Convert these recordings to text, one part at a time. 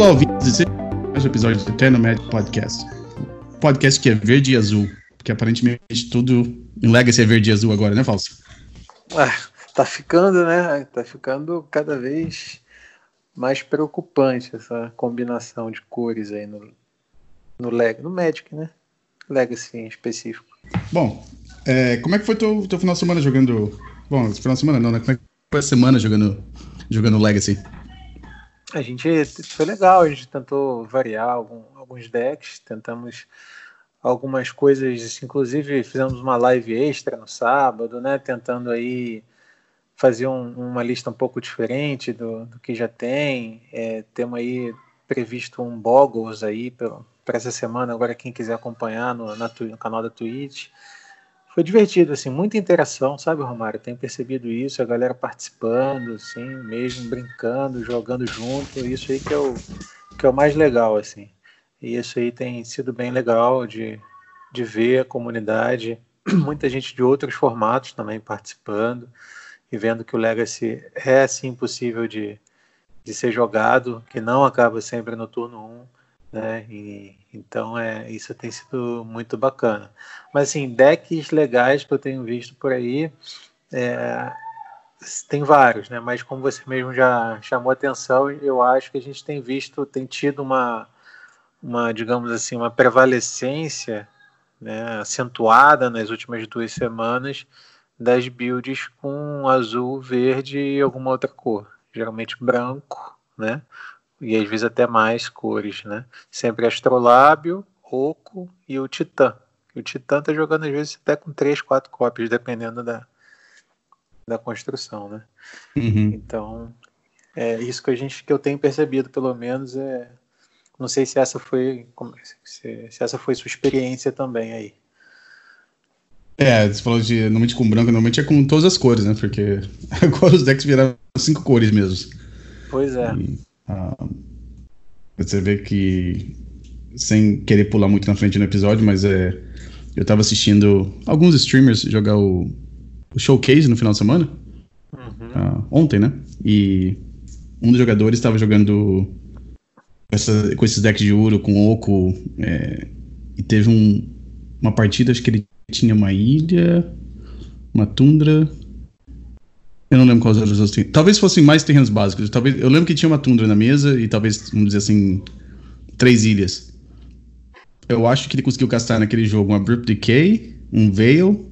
Olá, ouvintes, esse é mais um episódio do Eterno Magic Podcast. Podcast que é verde e azul, porque aparentemente tudo em Legacy é verde e azul agora, né, Falso? Ah, tá ficando, né? Tá ficando cada vez mais preocupante essa combinação de cores aí no, no, Leg no Magic, né? Legacy em específico. Bom, é, como é que foi teu, teu final de semana jogando. Bom, final de semana não, né? Como é que foi a semana jogando, jogando Legacy? A gente foi legal, a gente tentou variar algum, alguns decks, tentamos algumas coisas, inclusive fizemos uma live extra no sábado, né? Tentando aí fazer um, uma lista um pouco diferente do, do que já tem. É, temos aí previsto um Boggles aí para essa semana, agora quem quiser acompanhar no, na, no canal da Twitch. Foi divertido, assim, muita interação, sabe, Romário? Tenho percebido isso, a galera participando, assim, mesmo brincando, jogando junto, isso aí que é o, que é o mais legal, assim. E isso aí tem sido bem legal de, de ver a comunidade, muita gente de outros formatos também participando e vendo que o Legacy é, sim, possível de, de ser jogado, que não acaba sempre no turno 1 né? E, então é isso tem sido muito bacana. Mas assim, decks legais que eu tenho visto por aí é, tem vários, né? Mas como você mesmo já chamou atenção, eu acho que a gente tem visto, tem tido uma, uma digamos assim, uma prevalecência né, acentuada nas últimas duas semanas das builds com azul, verde e alguma outra cor, geralmente branco, né? E às vezes até mais cores, né? Sempre Astrolábio, Oco e o Titã. E o Titã tá jogando às vezes até com três, quatro cópias, dependendo da, da construção, né? Uhum. Então, é isso que a gente que eu tenho percebido, pelo menos, é não sei se essa foi se, se essa foi sua experiência também aí. É, você falou de normalmente com branco, normalmente é com todas as cores, né? Porque agora os decks viraram cinco cores mesmo. Pois é. E ah, você vê que, sem querer pular muito na frente no episódio, mas é, eu tava assistindo alguns streamers jogar o, o Showcase no final de semana. Uhum. Uh, ontem, né? E um dos jogadores estava jogando essa, com esses decks de ouro, com oco, é, e teve um, uma partida, acho que ele tinha uma ilha, uma tundra eu não lembro quais eram os outros Talvez fossem mais terrenos básicos. Talvez, eu lembro que tinha uma tundra na mesa e talvez, vamos dizer assim, três ilhas. Eu acho que ele conseguiu castar naquele jogo um Abrupt Decay, um Veil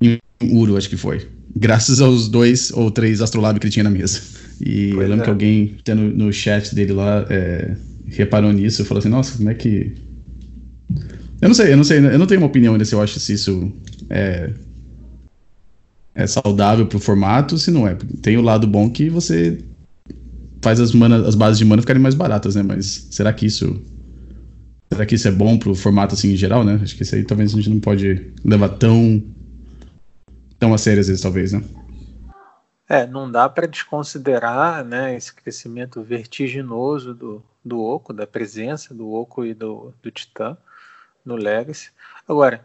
e um Uro, acho que foi. Graças aos dois ou três Astrolab que ele tinha na mesa. E pois eu lembro é. que alguém no, no chat dele lá é, reparou nisso e falou assim, nossa, como é que. Eu não sei, eu não sei, eu não tenho uma opinião ainda se eu acho se isso é é saudável pro formato, se não é. Tem o lado bom que você faz as, mana, as bases de mana ficarem mais baratas, né? Mas será que isso. Será que isso é bom pro formato assim em geral, né? Acho que isso aí talvez a gente não pode levar tão. tão a sério às vezes, talvez, né? É, não dá para desconsiderar né, esse crescimento vertiginoso do, do Oco, da presença do Oco e do, do Titã no Legacy. Agora,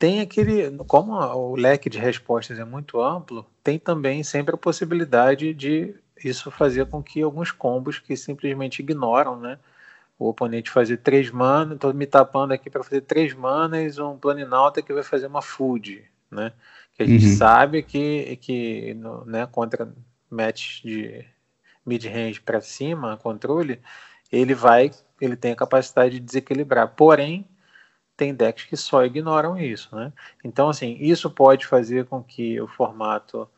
tem aquele, como o leque de respostas é muito amplo, tem também sempre a possibilidade de isso fazer com que alguns combos que simplesmente ignoram, né? O oponente fazer três manas, estou me tapando aqui para fazer três manas, um planinauta que vai fazer uma food, né? Que a gente uhum. sabe que, que né, contra match de mid-range para cima, controle, ele vai, ele tem a capacidade de desequilibrar. Porém, tem decks que só ignoram isso, né? Então, assim, isso pode fazer com que o formato,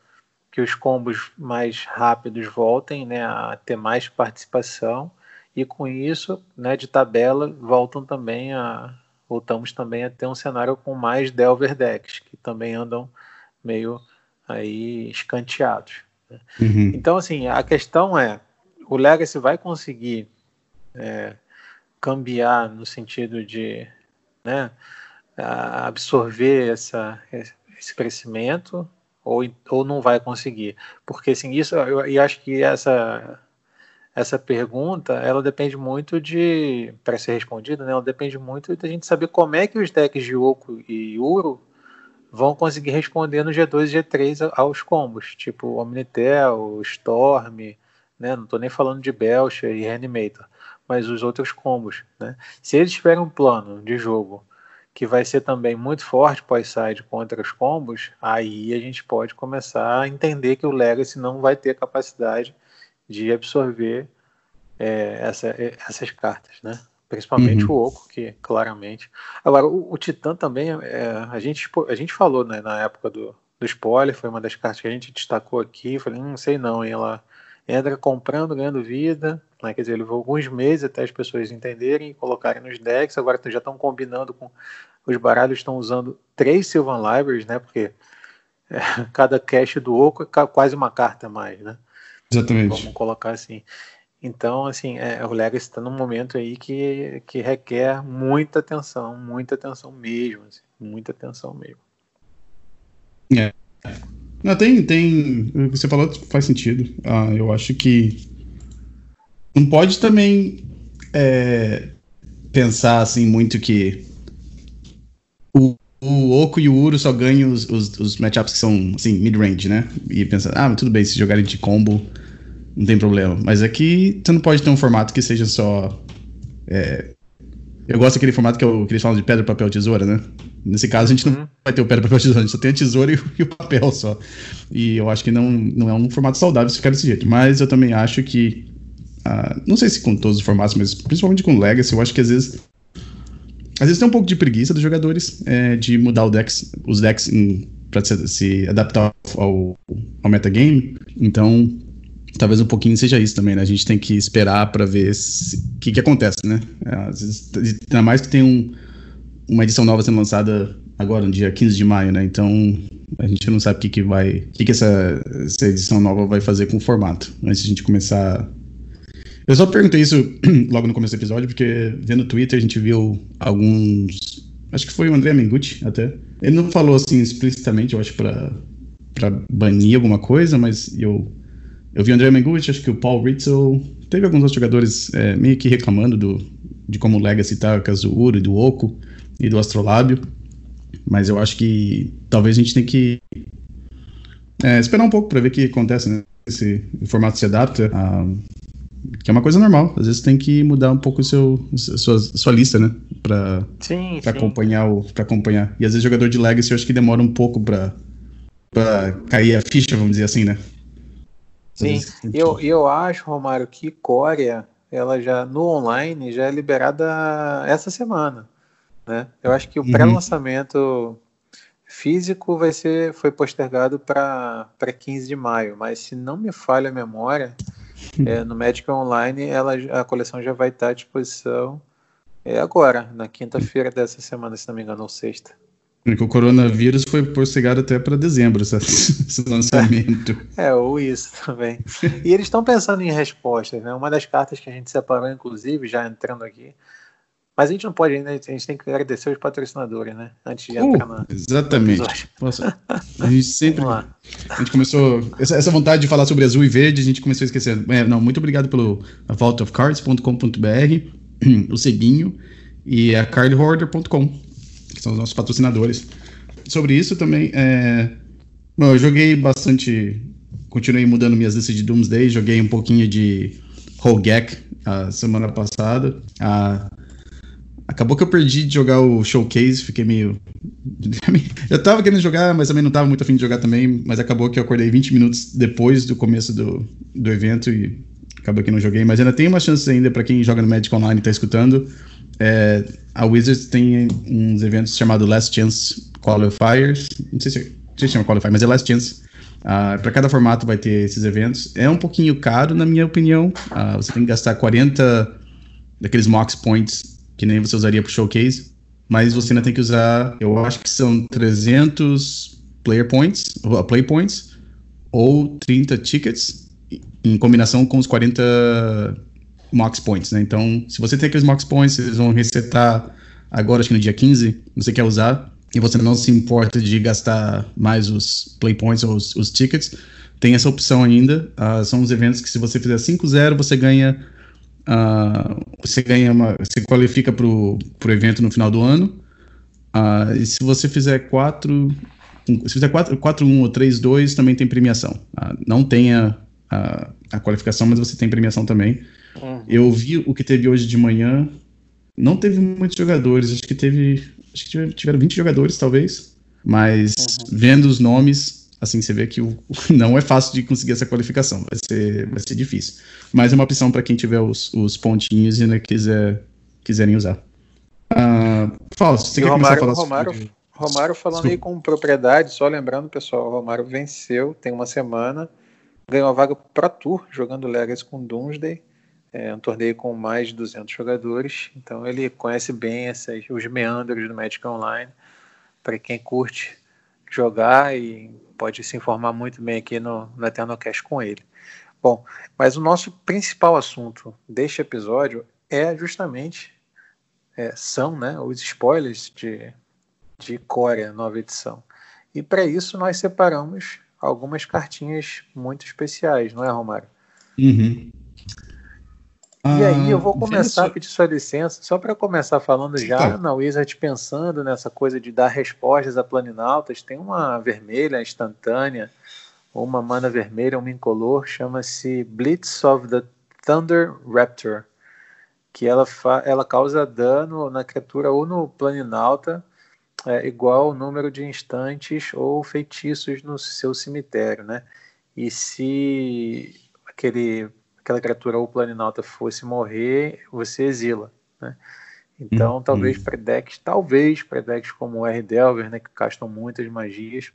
que os combos mais rápidos voltem, né, a ter mais participação e com isso, né, de tabela, voltam também a voltamos também a ter um cenário com mais Delver decks que também andam meio aí escanteados. Né? Uhum. Então, assim, a questão é, o Legacy vai conseguir é, cambiar no sentido de né, absorver essa, esse crescimento ou, ou não vai conseguir? Porque assim, isso eu, eu acho que essa essa pergunta ela depende muito de para ser respondida, né? Ela depende muito da gente saber como é que os decks de Oco e Uro vão conseguir responder no G2 e G3 aos combos, tipo Omnitel, Storm, né? Não estou nem falando de Belcher e Reanimator. Mas os outros combos. Né? Se eles tiverem um plano de jogo que vai ser também muito forte pós-side contra os combos, aí a gente pode começar a entender que o Legacy não vai ter capacidade de absorver é, essa, é, essas cartas, né? Principalmente uhum. o Oco, que claramente. Agora, o, o Titã também, é, a, gente, a gente falou né, na época do, do spoiler, foi uma das cartas que a gente destacou aqui. Falei, não hum, sei não, hein? Ela entra comprando, ganhando vida, né? quer dizer, levou alguns meses até as pessoas entenderem e colocarem nos decks. Agora já estão combinando com. Os baralhos estão usando três Sylvan Libraries, né? Porque é, cada cache do Oco é quase uma carta a mais, né? Exatamente. Vamos colocar assim. Então, assim, é, o Legacy está num momento aí que, que requer muita atenção, muita atenção mesmo, assim, muita atenção mesmo. É. Não, tem, tem. O que você falou faz sentido. Ah, eu acho que não pode também é, pensar assim muito que o, o Oco e o Uro só ganham os, os, os matchups que são assim, mid-range, né? E pensar, ah, tudo bem, se jogarem de combo não tem problema. Mas aqui você não pode ter um formato que seja só. É, eu gosto daquele formato que, eu, que, eles falam de pedra, papel, tesoura, né? Nesse caso, a gente não uhum. vai ter o pedra, papel, tesoura, a gente só tem a tesoura e, e, o papel só. E eu acho que não, não é um formato saudável se ficar desse jeito. Mas eu também acho que. Uh, não sei se com todos os formatos, mas principalmente com Legacy, eu acho que às vezes. Às vezes tem um pouco de preguiça dos jogadores é, de mudar decks, os decks para se, se, adaptar ao, ao metagame. Então, talvez um pouquinho seja isso também, né? A gente tem que esperar para ver o que, que acontece, né? É, às vezes, ainda mais que tem um, uma edição nova sendo lançada agora, no dia 15 de maio, né? Então a gente não sabe o que, que vai. O que, que essa, essa edição nova vai fazer com o formato. Antes de a gente começar. Eu só perguntei isso logo no começo do episódio, porque vendo no Twitter a gente viu alguns. Acho que foi o André Mengucci até. Ele não falou assim explicitamente, eu acho, para banir alguma coisa, mas eu eu vi o André Mengucci, acho que o Paul Ritzel, teve alguns outros jogadores é, meio que reclamando do, de como o Legacy tá, com do Uro e do Oco e do Astrolábio. Mas eu acho que talvez a gente tenha que é, esperar um pouco para ver o que acontece, né? Esse formato se adapta, a, que é uma coisa normal. Às vezes tem que mudar um pouco o seu, sua, sua lista, né? Pra, sim, pra sim. acompanhar o, pra acompanhar. E às vezes jogador de Legacy eu acho que demora um pouco pra, pra cair a ficha, vamos dizer assim, né? Sim, eu, eu acho, Romário, que Coreia, ela já no online já é liberada essa semana, né? Eu acho que o uhum. pré-lançamento físico vai ser foi postergado para 15 de maio, mas se não me falha a memória, é, no Magic Online ela, a coleção já vai estar à disposição é agora, na quinta-feira dessa semana, se não me engano, ou sexta. Porque o coronavírus foi postergado até para dezembro, esse, esse lançamento. É, ou isso também. E eles estão pensando em respostas, né? Uma das cartas que a gente separou, inclusive, já entrando aqui. Mas a gente não pode ainda, a gente tem que agradecer os patrocinadores, né? Antes de uh, entrar na. Exatamente. Nossa, a gente sempre. A gente começou. Essa, essa, vontade de falar sobre azul e verde, a gente começou a esquecer. É, não, muito obrigado pelo vaultofcards.com.br, o Ceguinho e a cardhoarder.com que são os nossos patrocinadores. Sobre isso também, é... Bom, eu joguei bastante, continuei mudando minhas listas de Doomsday, joguei um pouquinho de Hogek a semana passada. A... Acabou que eu perdi de jogar o Showcase, fiquei meio. eu tava querendo jogar, mas também não tava muito afim de jogar também, mas acabou que eu acordei 20 minutos depois do começo do, do evento e acabou que não joguei, mas ainda tem uma chance ainda para quem joga no Magic Online e tá escutando. É, a Wizards tem uns eventos chamados Last Chance Qualifiers. Não sei se, não sei se chama Qualifier, mas é Last Chance. Uh, ah, para cada formato vai ter esses eventos. É um pouquinho caro, na minha opinião. Uh, você tem que gastar 40 daqueles Mox Points que nem você usaria para Showcase. Mas você ainda tem que usar, eu acho que são 300 Player Points, uh, Play Points, ou 30 Tickets, em combinação com os 40 Mox Points, né? Então, se você tem aqueles Mox Points, eles vão resetar agora, acho que no dia 15, você quer usar, e você não se importa de gastar mais os Play Points ou os, os tickets, tem essa opção ainda. Uh, são os eventos que se você fizer 5-0, você ganha. Uh, você ganha uma. Você qualifica para o evento no final do ano. Uh, e se você fizer 4. Se fizer 4-1 ou 3-2, também tem premiação. não tenha a, a qualificação, mas você tem premiação também. Uhum. Eu vi o que teve hoje de manhã. Não teve muitos jogadores, acho que teve. Acho que tiveram 20 jogadores, talvez. Mas uhum. vendo os nomes, assim, você vê que o, não é fácil de conseguir essa qualificação. Vai ser, vai ser difícil. Mas é uma opção para quem tiver os, os pontinhos e né, quiser, quiserem usar. Uh, Fausto, você quer Romário, começar a falar Romário, sobre... Romário falando aí com propriedade, só lembrando, pessoal, o Romário venceu, tem uma semana, ganhou a vaga para Tour, jogando Legacy com Doomsday, é um torneio com mais de 200 jogadores, então ele conhece bem essas, os meandros do Magic Online, para quem curte jogar e pode se informar muito bem aqui no, no Eternocast com ele. Bom, mas o nosso principal assunto deste episódio é justamente é, são né, os spoilers de, de Coreia, nova edição. E para isso nós separamos algumas cartinhas muito especiais, não é, Romário? Uhum. E aí eu vou ah, começar a pedir sua licença, só para começar falando já tá. na Wizard pensando nessa coisa de dar respostas a planinautas, tem uma vermelha instantânea, ou uma mana vermelha, uma incolor, chama-se Blitz of the Thunder Raptor, que ela, ela causa dano na criatura ou no planinauta é, igual ao número de instantes ou feitiços no seu cemitério, né? E se aquele aquela criatura ou planinauta fosse morrer, você exila, né? Então, uhum. talvez para decks, talvez para decks como o R-Delver, né, que castam muitas magias,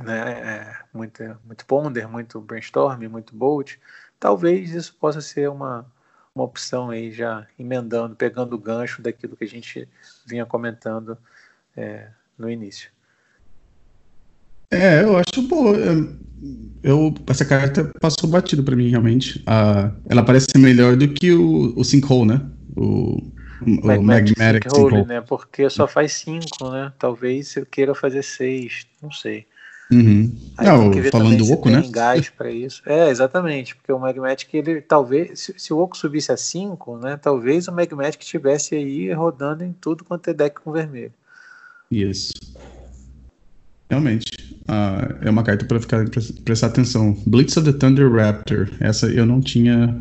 né, é, muito, muito Ponder, muito Brainstorm, muito Bolt, talvez isso possa ser uma, uma opção aí já emendando, pegando o gancho daquilo que a gente vinha comentando é, no início. É, eu acho boa. Eu, essa carta passou batido para mim, realmente. Ah, ela parece ser melhor do que o, o Sinkhole, né? O, o Magmatic, Magmatic Sinkhole, né? Porque só faz 5, né? Talvez eu queira fazer 6, não sei. Uhum. não, falando do Oco, né? gás para isso. É, exatamente, porque o Magmatic, ele talvez, se, se o Oco subisse a 5, né? Talvez o Magmatic estivesse aí rodando em tudo quanto é deck com vermelho. Isso. Realmente. Uh, é uma carta para ficar prestar atenção. Blitz of the Thunder Raptor. Essa eu não tinha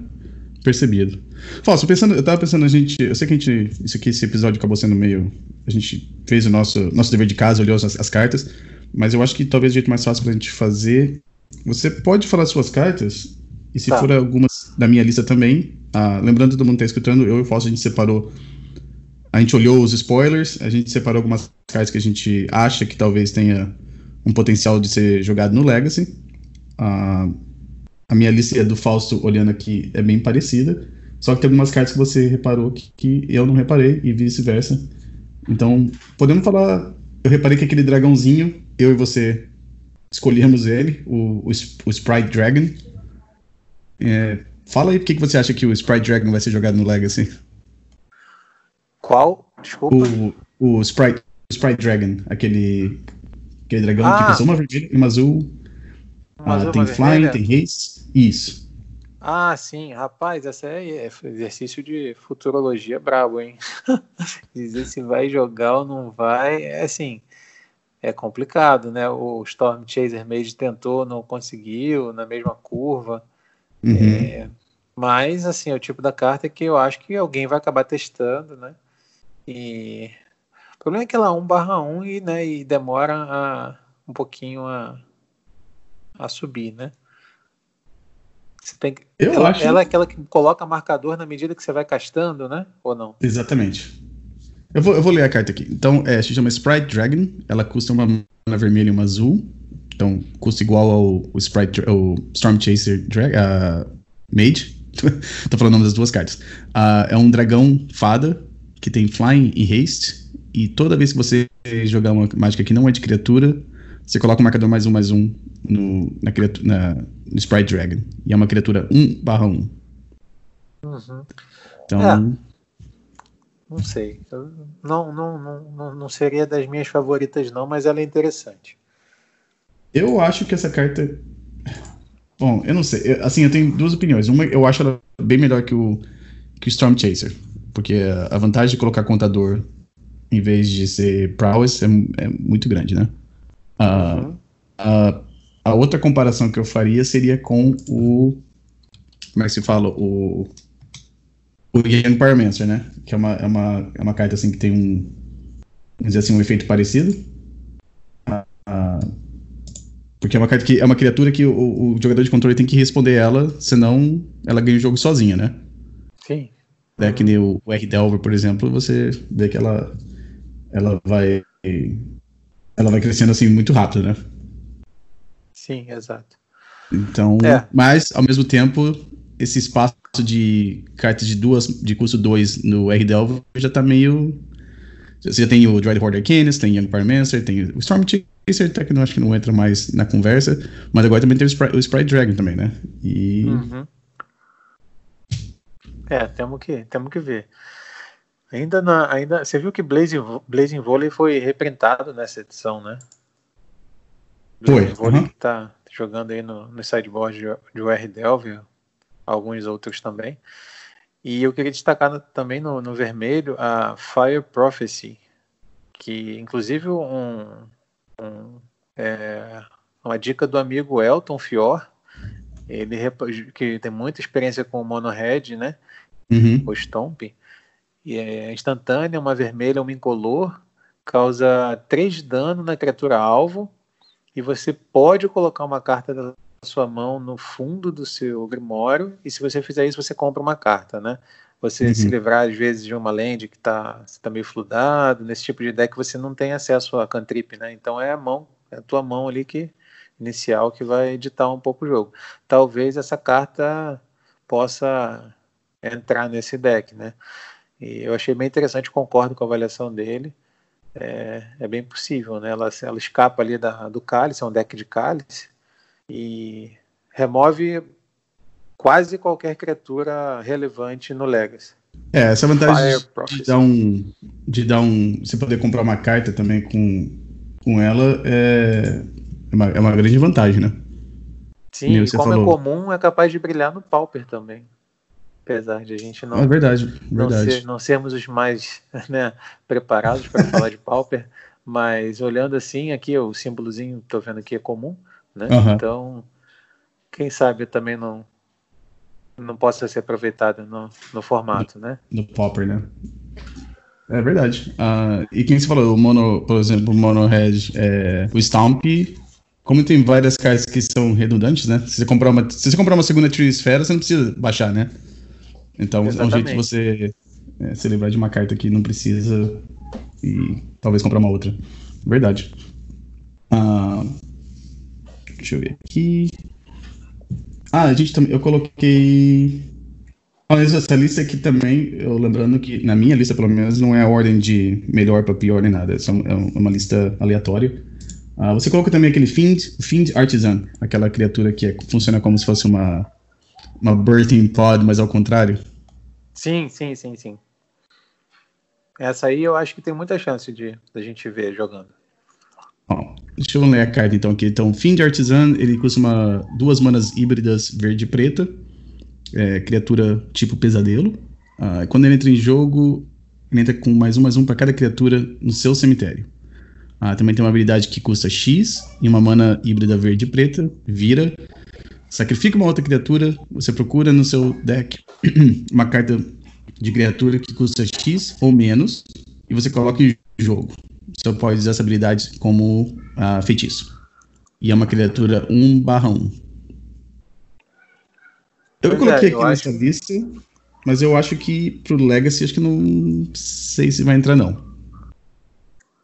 percebido. Fausto, pensando, eu tava pensando, a gente. Eu sei que a gente. Isso aqui, esse episódio acabou sendo meio. A gente fez o nosso, nosso dever de casa, olhou as, as cartas. Mas eu acho que talvez o jeito mais fácil pra gente fazer. Você pode falar suas cartas. E se tá. for algumas da minha lista também. Uh, lembrando todo mundo tá escutando, eu e o Fausto a gente separou. A gente olhou os spoilers, a gente separou algumas cartas que a gente acha que talvez tenha um potencial de ser jogado no Legacy. Uh, a minha lista do Fausto, olhando aqui, é bem parecida. Só que tem algumas cartas que você reparou que, que eu não reparei e vice-versa. Então, podemos falar. Eu reparei que aquele dragãozinho, eu e você escolhemos ele, o, o, o Sprite Dragon. É, fala aí por que você acha que o Sprite Dragon vai ser jogado no Legacy. Qual? Desculpa. O, o Sprite, Sprite Dragon, aquele Aquele dragão ah. que passou uma vermelha e uma azul. Uma ah, azul tem flying, tem haste. Isso. Ah, sim, rapaz, essa é, é exercício de futurologia brabo, hein? Dizer se vai jogar ou não vai, é assim, é complicado, né? O Storm Chaser Mage tentou, não conseguiu, na mesma curva. Uhum. É, mas, assim, é o tipo da carta que eu acho que alguém vai acabar testando, né? E o problema é que ela é 1 barra 1 e, né, e demora a, um pouquinho a, a subir, né? Você tem que, Eu ela, acho... ela é aquela que coloca marcador na medida que você vai castando, né? Ou não? Exatamente. Eu vou, eu vou ler a carta aqui. Então, é, se chama Sprite Dragon. Ela custa uma mana vermelha e uma azul. Então, custa igual ao, ao Sprite, ao Storm Chaser Drag, uh, Mage. Tô falando o nome das duas cartas. Uh, é um dragão fada que tem Flying e Haste. E toda vez que você jogar uma mágica que não é de criatura, você coloca o um marcador mais um, mais um no, na, na, no Sprite Dragon. E é uma criatura 1 barra 1. Uhum. Então. É. Não sei. Não, não, não, não seria das minhas favoritas, não, mas ela é interessante. Eu acho que essa carta. Bom, eu não sei. Eu, assim, eu tenho duas opiniões. Uma, eu acho ela bem melhor que o, que o Storm Chaser. Porque a vantagem de colocar contador em vez de ser prowess, é, é muito grande, né? Uh, uhum. uh, a outra comparação que eu faria seria com o. Como é que se fala? O. o Young Pyromancer, né? Que é uma, é uma, é uma carta assim que tem um, vamos dizer assim, um efeito parecido. Ah, porque é uma carta que é uma criatura que o, o, jogador de controle tem que responder ela, senão ela ganha o jogo sozinha, né? Sim. É que nem o, o R-Delver, por exemplo, você vê que ela, ela vai ela vai crescendo assim muito rápido, né? Sim, exato. Então, é. mas ao mesmo tempo, esse espaço de cartas de duas de custo 2 no R-Delver já tá meio você já tem o Dread Horde Arcanus, tem Young Pyromancer, tem o Storm Chaser, até que não acho que não entra mais na conversa, mas agora também tem o Sprite, o Sprite Dragon também, né? E... Uhum. É, temos que, temos que ver. Ainda, na, ainda você viu que Blazing, Blazing Volley foi reprintado nessa edição, né? Blazing foi. Volley uhum. que tá jogando aí no, no sideboard de, de UR Delve, alguns outros também. E eu queria destacar também no, no vermelho a Fire Prophecy, que inclusive um, um é, uma dica do amigo Elton Fior, ele que tem muita experiência com o Mono Red, né? Uhum. O Stomp. E é instantânea, uma vermelha, uma incolor, causa 3 de dano na criatura alvo. E você pode colocar uma carta da sua mão no fundo do seu Grimório, e se você fizer isso, você compra uma carta, né? Você uhum. se livrar, às vezes, de uma land que está tá meio fludado, nesse tipo de deck você não tem acesso a cantrip, né? Então é a mão, é a tua mão ali que inicial que vai editar um pouco o jogo. Talvez essa carta possa entrar nesse deck, né? E eu achei bem interessante, concordo com a avaliação dele. É, é bem possível, né? Ela, ela escapa ali da, do cálice, é um deck de cálice, e remove quase qualquer criatura relevante no Legacy. É, essa vantagem de dar, um, de dar um. Você poder comprar uma carta também com, com ela é, é, uma, é uma grande vantagem, né? Sim, e como é falou. é comum, é capaz de brilhar no Pauper também. Apesar de a gente não. É verdade, verdade. Não, ser, não sermos os mais né, preparados para falar de Pauper, mas olhando assim, aqui o símbolozinho, tô vendo aqui, é comum. Né? Uhum. Então, quem sabe também não não possa ser aproveitada no, no formato, né? No popper, né? É verdade. Uh, e quem você falou, o Mono, por exemplo, o Mono Red, é, o Stomp, como tem várias cartas que são redundantes, né? Se você comprar uma, se você comprar uma segunda Tree Esfera, você não precisa baixar, né? Então Exatamente. é um jeito de você é, se lembrar de uma carta que não precisa e talvez comprar uma outra. Verdade. Uh, Deixa eu ver aqui. Ah, a gente também. Eu coloquei. Mas essa lista aqui também, eu lembrando que na minha lista, pelo menos, não é a ordem de melhor para pior nem nada. É, é uma lista aleatória. Ah, você coloca também aquele Fiend, Fiend Artisan, aquela criatura que é, funciona como se fosse uma, uma Birthing Pod, mas ao contrário. Sim, sim, sim, sim. Essa aí eu acho que tem muita chance de a gente ver jogando. Bom, deixa eu ler a carta então aqui. Então, Fim de Artisan, ele custa uma, duas manas híbridas verde e preta. É, criatura tipo pesadelo. Ah, quando ele entra em jogo, ele entra com mais um, mais um para cada criatura no seu cemitério. Ah, também tem uma habilidade que custa X e uma mana híbrida verde e preta. Vira. Sacrifica uma outra criatura. Você procura no seu deck uma carta de criatura que custa X ou menos. E você coloca em jogo você pode usar essa habilidade como uh, feitiço. E é uma criatura 1 barra 1. Eu pois coloquei é, eu aqui acho... nessa lista, mas eu acho que pro Legacy acho que não sei se vai entrar não.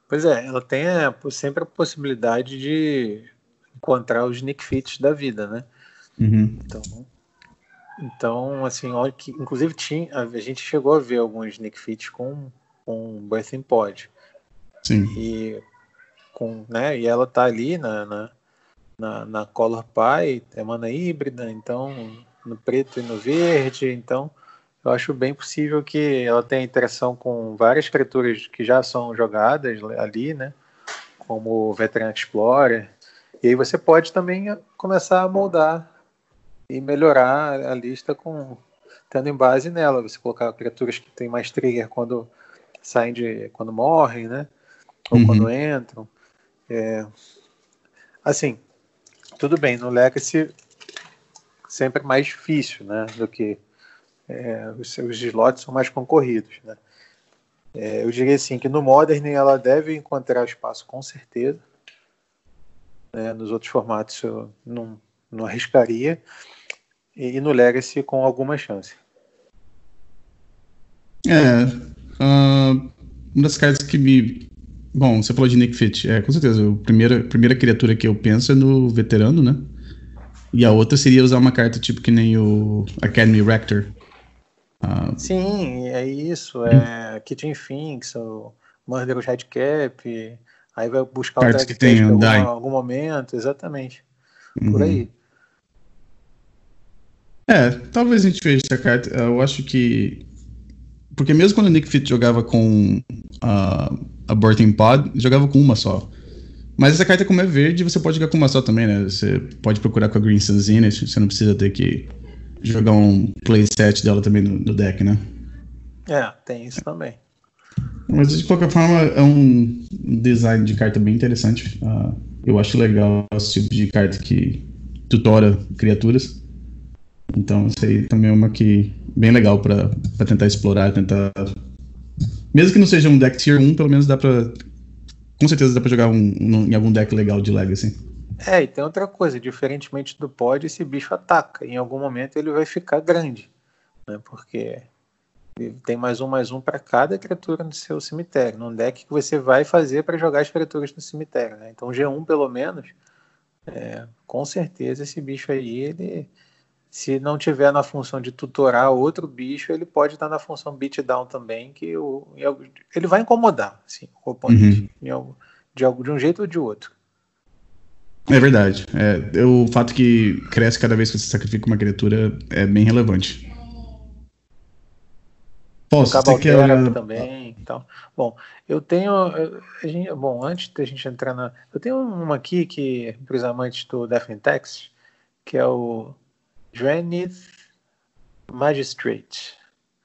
Pois é, ela tem a, sempre a possibilidade de encontrar os Nick Fits da vida, né? Uhum. Então, então, assim, olha que, inclusive tinha, a gente chegou a ver alguns Nick Fits com, com Birthing Pod. Sim. E, com, né, e ela tá ali na, na, na, na Color Pie, é mana híbrida, então no preto e no verde, então eu acho bem possível que ela tenha interação com várias criaturas que já são jogadas ali, né? Como o Veteran Explorer. E aí você pode também começar a moldar e melhorar a lista com tendo em base nela. Você colocar criaturas que têm mais trigger quando saem de. quando morrem, né? ou uhum. quando entram. É, assim, tudo bem, no Legacy sempre mais difícil, né, do que é, os seus slots são mais concorridos, né? É, eu diria assim que no Modern ela deve encontrar espaço com certeza. Né? Nos outros formatos eu não, não arriscaria. E, e no Legacy com alguma chance. É. Uh, uma das cartas que me. Bom, você falou de Nick Fit. É, com certeza. A primeira, primeira criatura que eu penso é no veterano, né? E a outra seria usar uma carta tipo que nem o Academy Rector. Uh, Sim, é isso. É Kitchen Finks, o Murderous Redcap. Aí vai buscar o que tem em algum, algum momento, exatamente. Uhum. Por aí. É, talvez a gente veja essa carta. Eu acho que porque mesmo quando o Nick Fit jogava com a, a Burton Pod, jogava com uma só. Mas essa carta, como é verde, você pode jogar com uma só também, né? Você pode procurar com a Green Zenith, você não precisa ter que jogar um playset dela também no, no, deck, né? É, tem isso também. Mas de qualquer forma, é um design de carta bem interessante. Uh, eu acho legal esse tipo de carta que tutora criaturas. Então, isso aí também é uma que bem legal para tentar explorar, tentar. Mesmo que não seja um deck tier 1, pelo menos dá pra. Com certeza dá pra jogar um, um, em algum deck legal de Legacy. É, e tem outra coisa, diferentemente do pod, esse bicho ataca. Em algum momento ele vai ficar grande. Né? Porque tem mais um, mais um para cada criatura no seu cemitério. Num deck que você vai fazer para jogar as criaturas no cemitério. Né? Então G1 pelo menos, é, com certeza esse bicho aí, ele se não tiver na função de tutorar outro bicho, ele pode estar na função beatdown também, que o, ele vai incomodar assim, o oponente uhum. de, de um jeito ou de outro. É verdade. É, o fato que cresce cada vez que você sacrifica uma criatura é bem relevante. Posso, você quer... também. Então. Bom, eu tenho. gente, bom, antes da gente entrar na. Eu tenho uma aqui que, para os amantes do Death in Text, que é o Drenith Magistrate.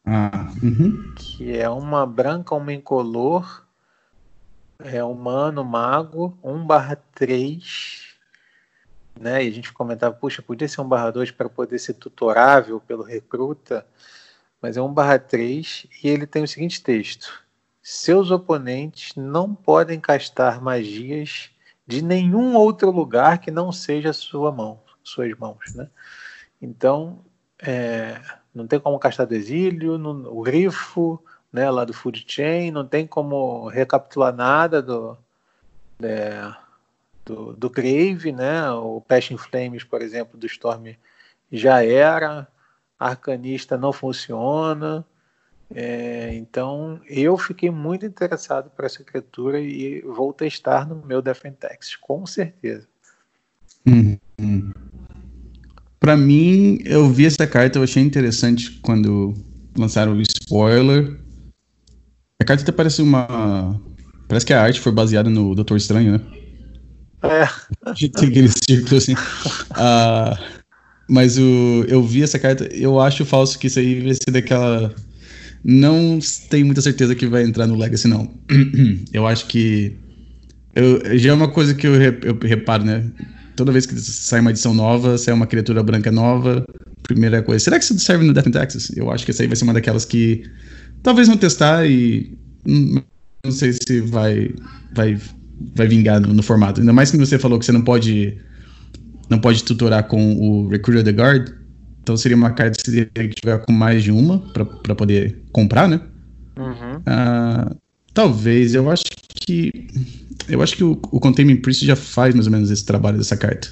Ah, uhum. Que é uma branca, uma incolor, é humano, mago, 1 barra 3. Né? E a gente comentava, puxa, podia ser 1 barra 2 para poder ser tutorável pelo recruta, mas é 1 barra 3 e ele tem o seguinte texto. Seus oponentes não podem castar magias de nenhum outro lugar que não seja sua mão, suas mãos, né? Então, é, não tem como castar do exílio, no, o grifo né, lá do food chain, não tem como recapitular nada do, é, do, do Grave, né? O Passion Flames, por exemplo, do Storm já era, Arcanista não funciona. É, então eu fiquei muito interessado por essa criatura e vou testar no meu Defentex, com certeza. Uhum. Para mim, eu vi essa carta, eu achei interessante quando lançaram o spoiler. A carta até parece uma. Parece que a arte foi baseada no Doutor Estranho, né? É. Tem aquele círculo assim. Uh, mas o, eu vi essa carta, eu acho falso que isso aí vai ser daquela. Não tenho muita certeza que vai entrar no Legacy, não. eu acho que. Eu, já é uma coisa que eu, eu reparo, né? Toda vez que sai uma edição nova, sai uma criatura branca nova, primeira coisa. Será que isso serve no Death in Texas? Eu acho que essa aí vai ser uma daquelas que talvez vão testar e não sei se vai vai vai vingar no, no, formato. Ainda mais que você falou que você não pode não pode tutorar com o Recruiter the Guard. Então seria uma carta que você teria que jogar com mais de uma para poder comprar, né? Uhum. Uh, talvez, eu acho que eu acho que o, o Containment Priest já faz mais ou menos esse trabalho dessa carta.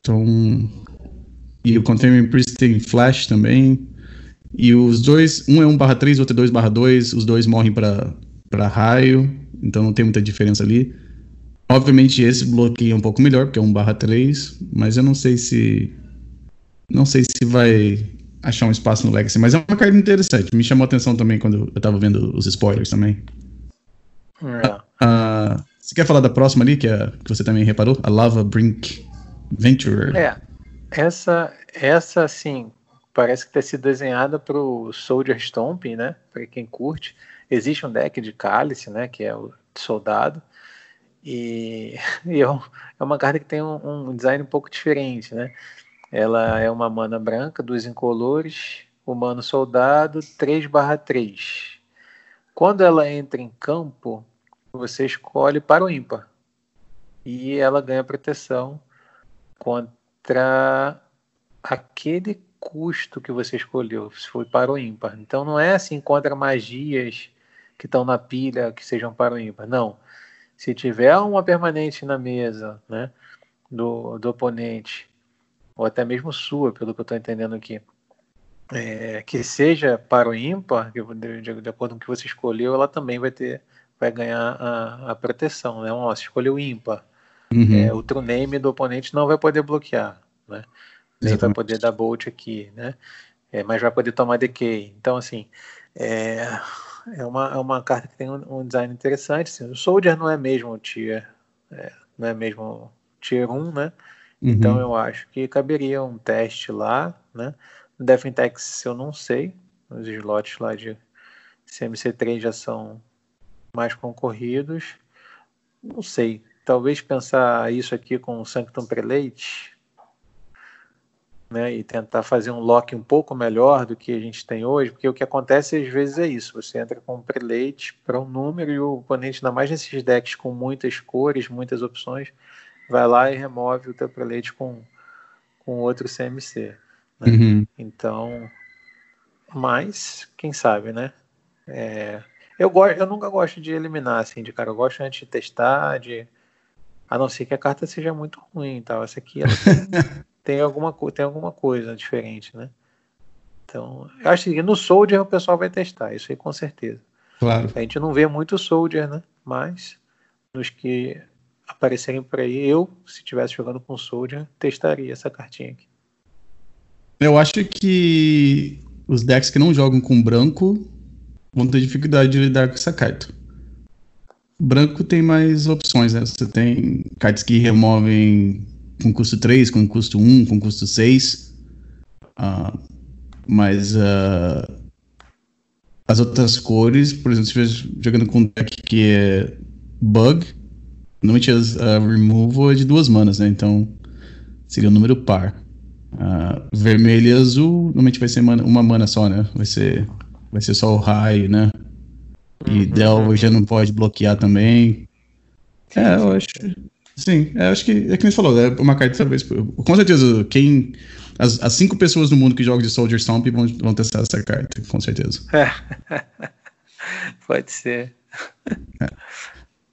Então. E o Containment Priest tem Flash também. E os dois, um é 1/3, o outro é 2/2, os dois morrem para raio, então não tem muita diferença ali. Obviamente esse bloqueia um pouco melhor, porque é 1/3, mas eu não sei se não sei se vai achar um espaço no Legacy, mas é uma carta interessante. Me chamou a atenção também quando eu tava vendo os spoilers também. É. Uh, você quer falar da próxima ali, que, é, que você também reparou? A Lava Brink Venturer. É, essa, essa assim, parece que ter sido desenhada para o Soldier Stomping, né? Para quem curte. Existe um deck de cálice, né? Que é o soldado. E, e é, é, uma carta que tem um, um, design um pouco diferente, né? Ela é uma mana branca, duas incolores, humano soldado 3 barra 3. Quando ela entra em campo, você escolhe para o ímpar. E ela ganha proteção contra aquele custo que você escolheu, se foi para o ímpar. Então não é assim contra magias que estão na pilha que sejam para o ímpar. Não. Se tiver uma permanente na mesa, né, do, do oponente, ou até mesmo sua, pelo que eu estou entendendo aqui, é, que seja para o ímpar, de, de, de, acordo com o que você escolheu, ela também vai ter, vai ganhar a, a proteção, né? Ó, se escolheu ímpar, uhum. é, o true name do oponente não vai poder bloquear, né? Você vai poder dar bolt aqui, né? É, mas vai poder tomar decay. Então, assim, é, é, uma, é uma carta que tem um, um design interessante. Assim, o Soldier não é mesmo tier, é, não é mesmo tier 1, né? Uhum. Então eu acho que caberia um teste lá, né? No Defentex eu não sei, os slots lá de CMC3 já são mais concorridos. Não sei, talvez pensar isso aqui com o Sanctum Prelate, né, e tentar fazer um lock um pouco melhor do que a gente tem hoje, porque o que acontece às vezes é isso, você entra com um prelate para um número e o oponente, ainda mais nesses decks com muitas cores, muitas opções, vai lá e remove o teu prelate com, com outro CMC. Né? Uhum. Então, mas, quem sabe, né? É, eu, gosto, eu nunca gosto de eliminar, assim, de cara, eu gosto antes de testar, de... A não ser que a carta seja muito ruim, tal. Essa aqui, ela tem, tem alguma, tem alguma coisa diferente, né? Então, eu acho que no Soldier o pessoal vai testar, isso aí com certeza. Claro. A gente não vê muito Soldier, né? Mas nos que aparecerem por aí, eu, se estivesse jogando com Soldier, testaria essa cartinha aqui. Eu acho que os decks que não jogam com branco vão ter dificuldade de lidar com essa carta. Branco tem mais opções, né? Você tem cartas que removem com custo 3, com custo 1, com custo 6. Uh, mas uh, as outras cores, por exemplo, se estiver jogando com um deck que é bug, normalmente a removal é de duas manas, né? Então seria um número par. Uh, vermelho e azul normalmente vai ser mana, uma mana só, né? Vai ser, vai ser só o raio, né? E uhum. Delver já não pode bloquear também. É, eu acho. Sim, é, acho que é que você falou, é uma carta talvez. Com certeza, quem. As, as cinco pessoas no mundo que jogam de Soldier Stomp vão, vão testar essa carta, com certeza. Pode ser. É.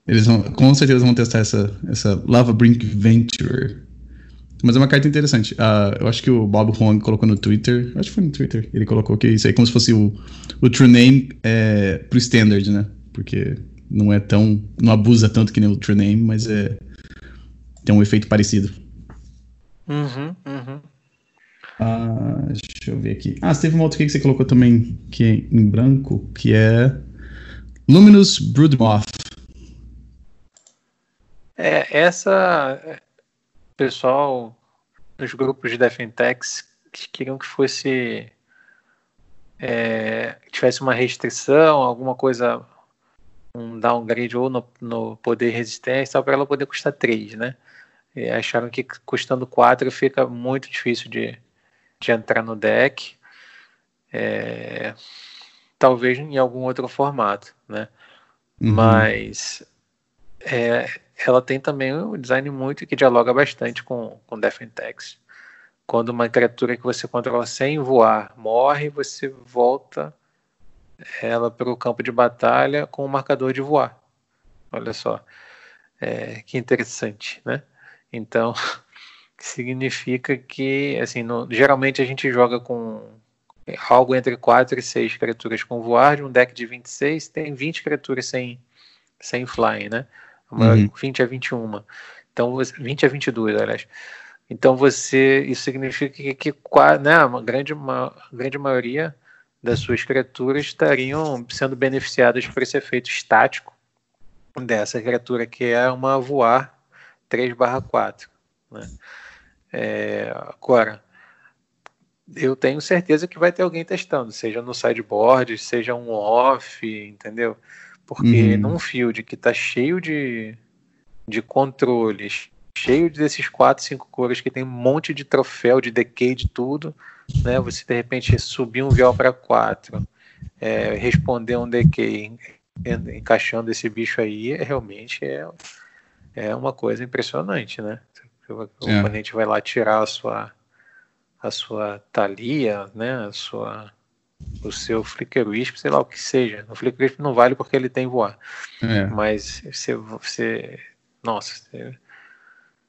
Eles vão, com certeza vão testar essa, essa Lava Brink Venture. Mas é uma carta interessante. Uh, eu acho que o Bob Huang colocou no Twitter. Acho que foi no Twitter. Ele colocou que isso aí é como se fosse o, o True Name é, pro Standard, né? Porque não é tão. Não abusa tanto que nem o True Name, mas é tem um efeito parecido. Uhum, uhum. Ah, deixa eu ver aqui. Ah, você teve uma outra que você colocou também, que é em branco, que é Luminous Broodmoth. É, essa. Pessoal, nos grupos de Defentex queriam que fosse. É, tivesse uma restrição, alguma coisa, um downgrade ou no, no poder resistência, para ela poder custar 3, né? E acharam que custando 4 fica muito difícil de, de entrar no deck. É, talvez em algum outro formato, né? Uhum. Mas é, ela tem também um design muito que dialoga bastante com, com Defentex. Quando uma criatura que você controla sem voar morre, você volta ela para o campo de batalha com o marcador de voar. Olha só, é, que interessante, né? Então, significa que, assim, no, geralmente a gente joga com algo entre 4 e 6 criaturas com voar, de um deck de 26 tem 20 criaturas sem, sem flying, né? Maior, uhum. 20 a 21. Então, 20 a 22, aliás. Então, você, isso significa que, que né, uma grande, uma grande maioria das suas criaturas estariam sendo beneficiadas por esse efeito estático dessa criatura, que é uma voar 3 barra 4. Né? É, agora, eu tenho certeza que vai ter alguém testando, seja no sideboard, seja um off, entendeu? Porque uhum. num field que está cheio de, de controles, cheio desses quatro, cinco cores que tem um monte de troféu, de decay, de tudo, né? Você de repente subir um viol para quatro, é, responder um decay encaixando esse bicho aí, é, realmente é, é uma coisa impressionante, né? O é. oponente vai lá tirar a sua a sua talia, né? A sua o seu Flicker Wisp, sei lá o que seja. O Flicker Wisp não vale porque ele tem voar. É. Mas você, você nossa, você,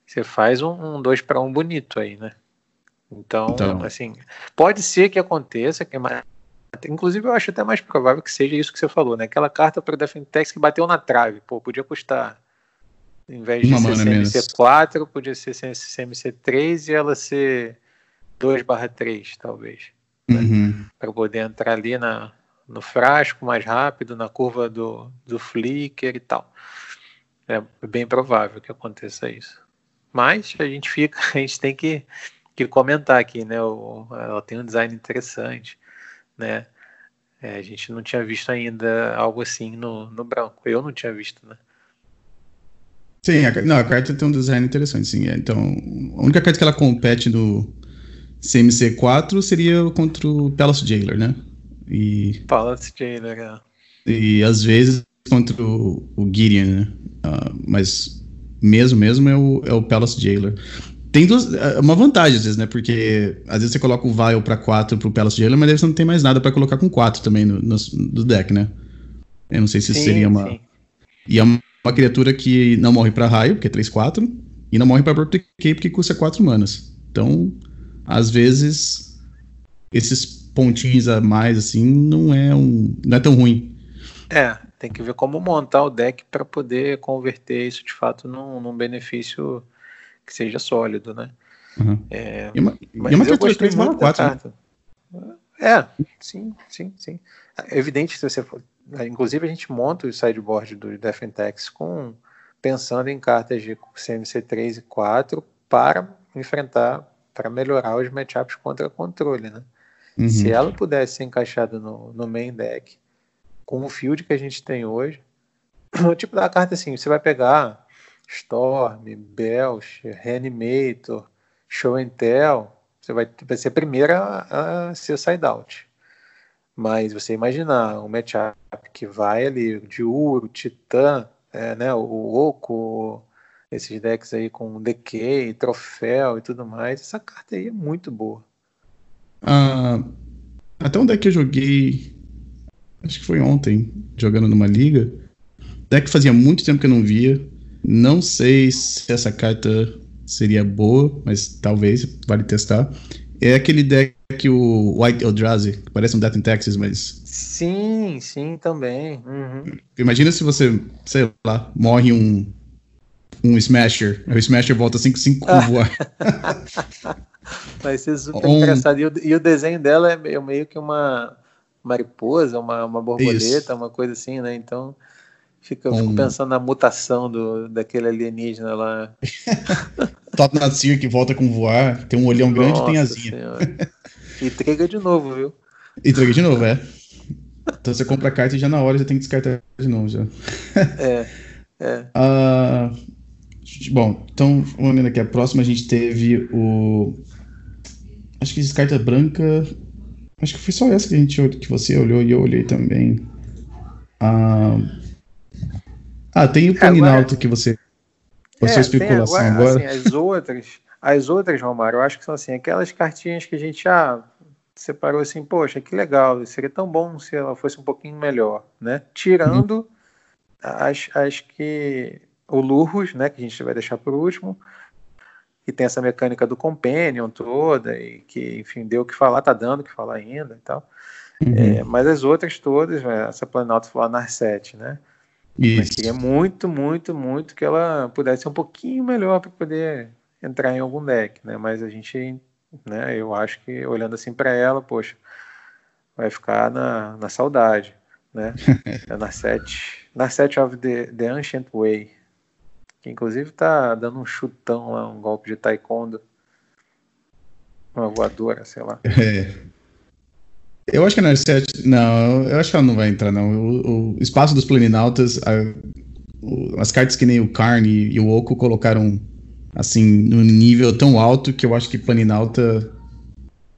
você faz um, um dois para um bonito aí, né? Então, então, assim, pode ser que aconteça, que é mais, inclusive eu acho até mais provável que seja isso que você falou, né? Aquela carta para Defentex que bateu na trave, pô, podia custar em vez de Uma ser CMC4, podia ser CMC3 e ela ser 2/3, talvez. Né? Uhum. Para poder entrar ali na, no frasco mais rápido, na curva do, do flicker e tal. É bem provável que aconteça isso. Mas a gente fica, a gente tem que, que comentar aqui, né? O, ela tem um design interessante, né? É, a gente não tinha visto ainda algo assim no, no branco. Eu não tinha visto, né? Sim, a, não, a carta tem um design interessante, sim. É, então, a única carta que ela compete no CMC4 seria contra o Palace Jailer, né? E, Palace Jailer, é. E às vezes contra o, o Gideon, né? Uh, mas mesmo, mesmo é o, é o Palace Jailer. Tem duas, é uma vantagem às vezes, né? Porque às vezes você coloca o Vial pra 4 pro Palace Jailer, mas aí você não tem mais nada para colocar com 4 também no, no, no, deck, né? Eu não sei se sim, seria uma. Sim. E é uma, uma, criatura que não morre para raio, porque é 3-4, e não morre pra Birthday porque custa 4 manas. Então, às vezes, esses pontinhos a mais, assim, não é, um, não é tão ruim. É, tem que ver como montar o deck para poder converter isso de fato num, num, benefício que seja sólido, né? Uhum. É, e uma, mas e uma eu gostei muito 4, né? É, sim, sim, sim. É evidente se você for. Inclusive a gente monta o sideboard do Defentex com pensando em cartas de CMC 3 e 4 para enfrentar, para melhorar os matchups contra controle, né? Uhum. Se ela pudesse ser encaixada no, no main deck com o field que a gente tem hoje, o tipo da carta assim, você vai pegar Storm, Belch, Reanimator, Show and Tell, você vai, vai ser a primeira a, a ser side out. Mas você imaginar um matchup que vai ali de Uro, Titã, é, né, o Oco, esses decks aí com Decay, Troféu e tudo mais, essa carta aí é muito boa. Ah, até um deck que eu joguei acho que foi ontem, jogando numa liga. Deck fazia muito tempo que eu não via. Não sei se essa carta seria boa, mas talvez, vale testar. É aquele deck o White Eldrazi, que parece um Death in Texas, mas. Sim, sim, também. Uhum. Imagina se você, sei lá, morre um, um Smasher. O Smasher volta 5-5 com voar. Vai ser super um... engraçado. E o, e o desenho dela é meio que uma mariposa, uma, uma borboleta, Isso. uma coisa assim, né? Então fica, um... fico pensando na mutação do, daquele alienígena lá. Top Natsir que volta com voar, tem um olhão Nossa grande e tem asinha. Senhora. E trega de novo, viu? E trega de novo, é. Então você compra a carta e já na hora já tem que descartar de novo já. É. é. Uh, bom, então, vamos aqui. A próxima a gente teve o. Acho que carta branca Acho que foi só essa que, a gente, que você olhou e eu olhei também. Ah, ah tem o Planinauta que você. A é, sua especulação agora. agora. Assim, as outras, as outras, Romário, eu acho que são assim, aquelas cartinhas que a gente já ah, separou assim, poxa, que legal, seria tão bom se ela fosse um pouquinho melhor, né? Tirando uhum. as, as que. O Lurros, né? Que a gente vai deixar por último que tem essa mecânica do companion toda e que, enfim, deu o que falar, tá dando o que falar ainda e tal. Uhum. É, mas as outras todas, né, essa Planalto falar Narset, né? Isso. Mas queria muito, muito, muito que ela pudesse ser um pouquinho melhor para poder entrar em algum deck, né? Mas a gente, né, eu acho que olhando assim para ela, poxa, vai ficar na, na saudade, né? é Narset, Narset of the, the Ancient Way, que inclusive tá dando um chutão lá, um golpe de taekwondo. Uma voadora, sei lá. É. Eu acho que a Narset. Não, eu acho que ela não vai entrar, não. O, o espaço dos Planinautas, a, o, as cartas que nem o Carne e o Oco colocaram assim, no nível tão alto que eu acho que Planinauta.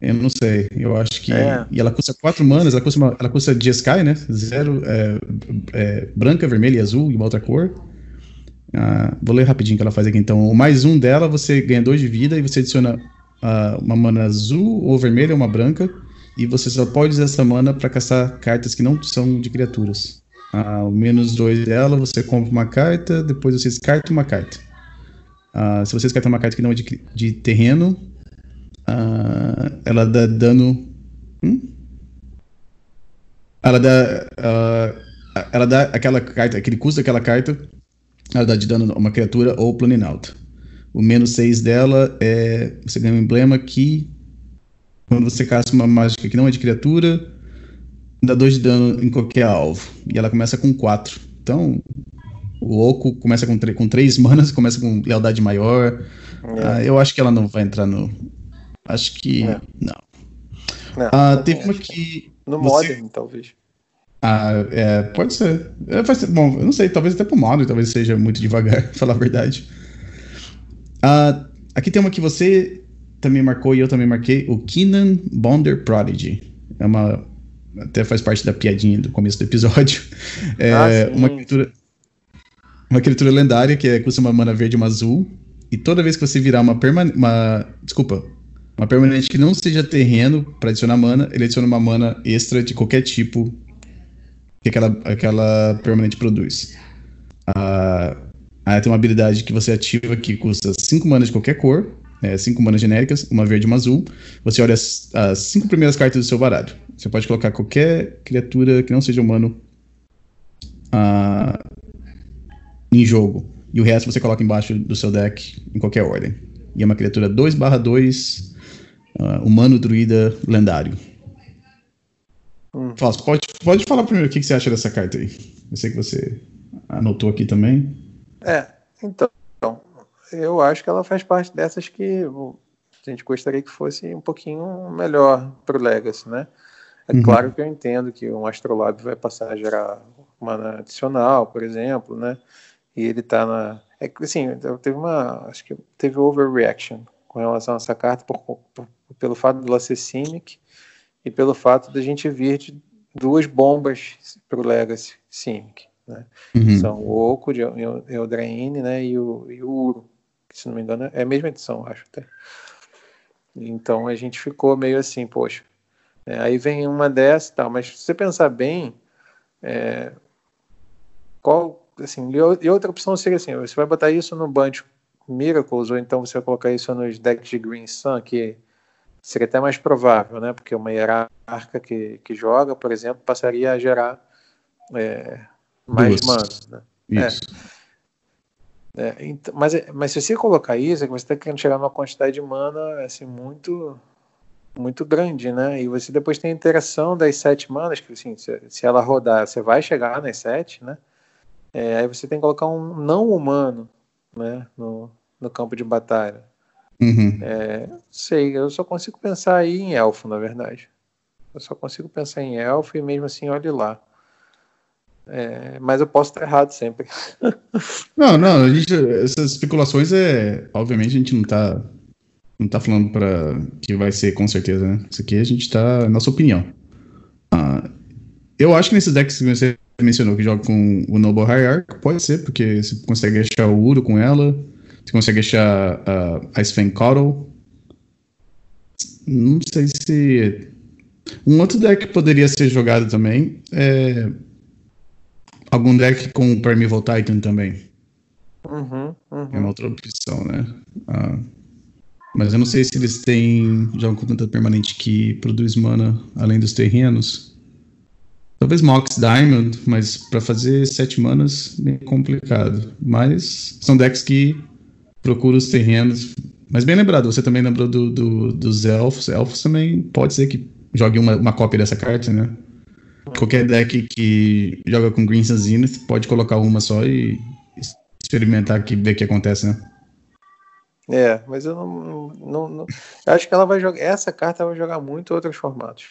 Eu não sei. Eu acho que. É. E ela custa 4 manas, ela custa, uma, ela custa Jeskai, né? Zero. É, é, branca, vermelha e azul e uma outra cor. Ah, vou ler rapidinho o que ela faz aqui. Então, o mais um dela, você ganha 2 de vida e você adiciona ah, uma mana azul ou vermelha, uma branca. E você só pode usar essa mana para caçar cartas que não são de criaturas. Ah, o menos 2 dela, você compra uma carta, depois você descarta uma carta. Uh, se você descartar uma carta que não é de, de terreno, uh, ela dá dano. Hum? Ela dá. Uh, ela dá aquela carta, aquele custo daquela carta, ela dá de dano a uma criatura ou planinalta. O menos 6 dela é. Você ganha um emblema que. Quando você caça uma mágica que não é de criatura, dá 2 de dano em qualquer alvo. E ela começa com 4. Então, o Oco começa com, com três manas, começa com lealdade maior. É. Ah, eu acho que ela não vai entrar no. Acho que. É. Não. não ah, teve uma que. No você... Modern, talvez. Ah, é, pode ser. É, ser. Bom, eu não sei, talvez até pro Modern, talvez seja muito devagar, falar a verdade. Ah, aqui tem uma que você também marcou e eu também marquei, o Keenan Bonder Prodigy. É uma. Até faz parte da piadinha do começo do episódio. É ah, uma criatura uma criatura lendária que é, custa uma mana verde e uma azul. E toda vez que você virar uma permanente. Uma, desculpa. Uma permanente que não seja terreno para adicionar mana, ele adiciona uma mana extra de qualquer tipo que aquela, aquela permanente produz. Ah, aí tem uma habilidade que você ativa que custa 5 manas de qualquer cor, 5 é, manas genéricas, uma verde e uma azul. Você olha as 5 primeiras cartas do seu baralho. Você pode colocar qualquer criatura que não seja humano ah, em jogo. E o resto você coloca embaixo do seu deck em qualquer ordem. E é uma criatura 2/2 uh, humano druida lendário. Hum. Fausto, pode, pode falar primeiro o que, que você acha dessa carta aí. Eu sei que você anotou aqui também. É, então, eu acho que ela faz parte dessas que a gente gostaria que fosse um pouquinho melhor para o Legacy, né? É uhum. claro que eu entendo que um Astrolabe vai passar a gerar mana adicional, por exemplo, né? e ele tá na. É, assim, teve uma. Acho que teve overreaction com relação a essa carta por, por, pelo fato de ela ser Cynic e pelo fato da gente vir de duas bombas para o Legacy Cynic. Né? Uhum. São o Oco de Eldraine né? e, o, e o Uro, que se não me engano é a mesma edição, acho até. Então a gente ficou meio assim, poxa. É, aí vem uma dessa e tal, mas se você pensar bem, é, qual assim, e outra opção seria assim, você vai botar isso no Bunch Miracles, ou então você vai colocar isso nos decks de Green Sun, que seria até mais provável, né? Porque uma hierarca que, que joga, por exemplo, passaria a gerar é, mais mana. Né? Isso. É. É, então, mas, mas se você colocar isso, é que você está querendo chegar numa quantidade de mana assim, muito muito grande, né? E você depois tem a interação das sete manas, que assim, se, se ela rodar, você vai chegar nas sete, né? É, aí você tem que colocar um não humano né, no, no campo de batalha. Uhum. É, sei, eu só consigo pensar aí em elfo, na verdade. Eu só consigo pensar em elfo e mesmo assim, olhe lá. É, mas eu posso estar errado sempre. não, não, a gente, essas especulações é. Obviamente a gente não está não tá falando para que vai ser com certeza, né? Isso aqui a gente tá. Nossa opinião. Ah, eu acho que nesses decks que você mencionou que joga com o Noble Hierarch, pode ser, porque você consegue achar o Uro com ela, você consegue achar uh, a Sven Coddle. Não sei se. Um outro deck que poderia ser jogado também é. Algum deck com Primeval Titan também. Uhum, uhum. É uma outra opção, né? Uh, mas eu não sei se eles têm. Jogam com tanta permanente que produz mana além dos terrenos. Talvez Mox Diamond, mas para fazer sete manas, bem complicado. Mas são decks que procuram os terrenos. Mas bem lembrado, você também lembrou do, do, dos elfos. Elfos também pode ser que jogue uma, uma cópia dessa carta, né? Qualquer deck que joga com Green Sun Zenith pode colocar uma só e experimentar aqui, ver o que acontece, né? É, mas eu não, não, não, acho que ela vai jogar. Essa carta vai jogar muito outros formatos.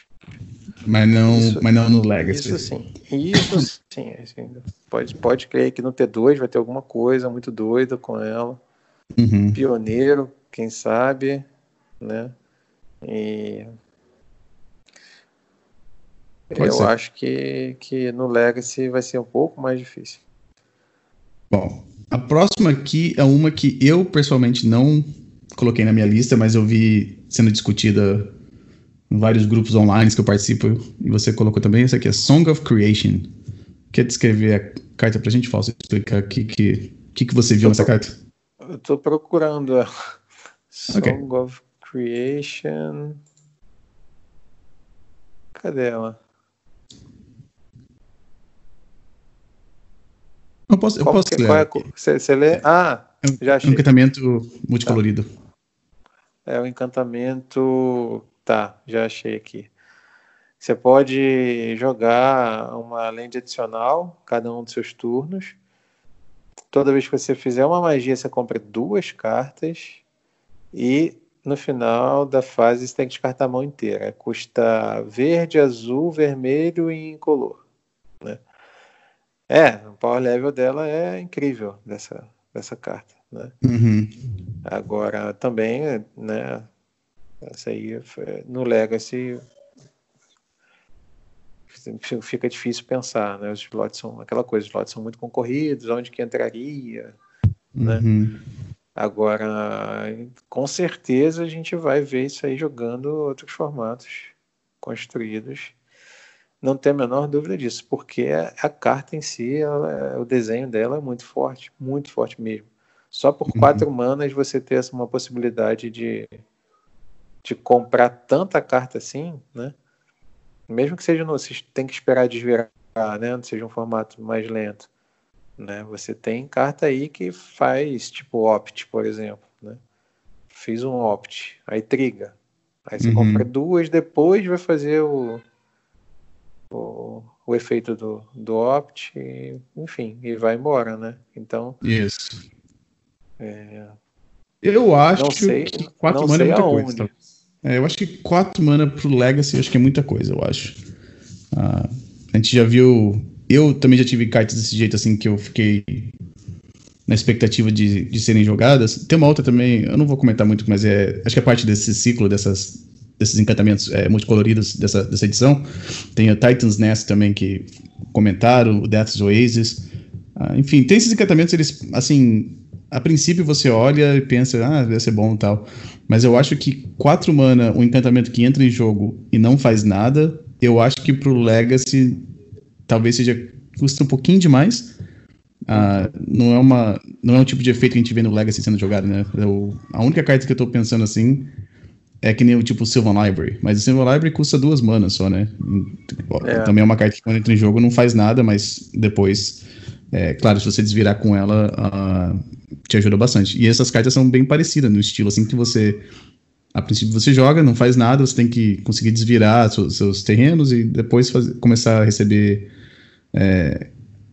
Mas não, isso, mas não no Legacy. Isso sim. Isso sim. Assim, pode, pode crer que no T2 vai ter alguma coisa muito doida com ela. Uhum. pioneiro, quem sabe, né? E Pode eu ser. acho que, que no Legacy vai ser um pouco mais difícil. Bom, a próxima aqui é uma que eu pessoalmente não coloquei na minha lista, mas eu vi sendo discutida em vários grupos online que eu participo, e você colocou também, essa aqui é Song of Creation. Quer descrever a carta pra gente, Falso? Explicar o que, que, que, que você viu nessa carta? Eu tô procurando ela. Song okay. of Creation. Cadê ela? Eu posso, eu posso que, ler. É, você, lê? Ah, é já achei. É um encantamento multicolorido. Tá. É o um encantamento. Tá, já achei aqui. Você pode jogar uma lente adicional, cada um dos seus turnos. Toda vez que você fizer uma magia, você compra duas cartas. E no final da fase você tem que descartar a mão inteira. Custa verde, azul, vermelho e incolor. Né? É, o power level dela é incrível dessa, dessa carta. Né? Uhum. Agora também, né? Essa aí no Legacy fica difícil pensar, né? Os slots são aquela coisa, os slots são muito concorridos, onde que entraria, né? Uhum. Agora, com certeza a gente vai ver isso aí jogando outros formatos construídos não tem a menor dúvida disso, porque a carta em si, ela, o desenho dela é muito forte, muito forte mesmo. Só por uhum. quatro manas você ter uma possibilidade de, de comprar tanta carta assim, né? Mesmo que seja no, você tem que esperar desvirar, né? Seja um formato mais lento, né? Você tem carta aí que faz tipo opt, por exemplo, né? Fiz um opt, aí triga, aí você uhum. compra duas, depois vai fazer o o, o efeito do, do opt, e, enfim, e vai embora, né? Então. Isso. É, eu acho sei, que 4 mana é muita aonde. coisa. É, eu acho que 4 mana pro Legacy acho que é muita coisa, eu acho. Ah, a gente já viu. Eu também já tive cartas desse jeito assim que eu fiquei na expectativa de, de serem jogadas. Tem uma outra também, eu não vou comentar muito, mas é. Acho que é parte desse ciclo dessas desses encantamentos é, multicoloridos dessa, dessa edição. Tem o Titan's Nest também que comentaram, o Death's Oasis. Ah, enfim, tem esses encantamentos, eles, assim, a princípio você olha e pensa, ah, deve ser bom e tal. Mas eu acho que 4 mana, um encantamento que entra em jogo e não faz nada, eu acho que pro Legacy talvez seja custa um pouquinho demais. Ah, não, é uma, não é um tipo de efeito que a gente vê no Legacy sendo jogado, né? Eu, a única carta que eu tô pensando assim é que nem o tipo Sylvan Library, mas o Sylvan Library custa duas manas só, né? É. Também é uma carta que quando entra em jogo não faz nada, mas depois, é, claro, se você desvirar com ela, te ajuda bastante. E essas cartas são bem parecidas no estilo, assim que você, a princípio você joga, não faz nada, você tem que conseguir desvirar seus, terrenos e depois começar a receber é,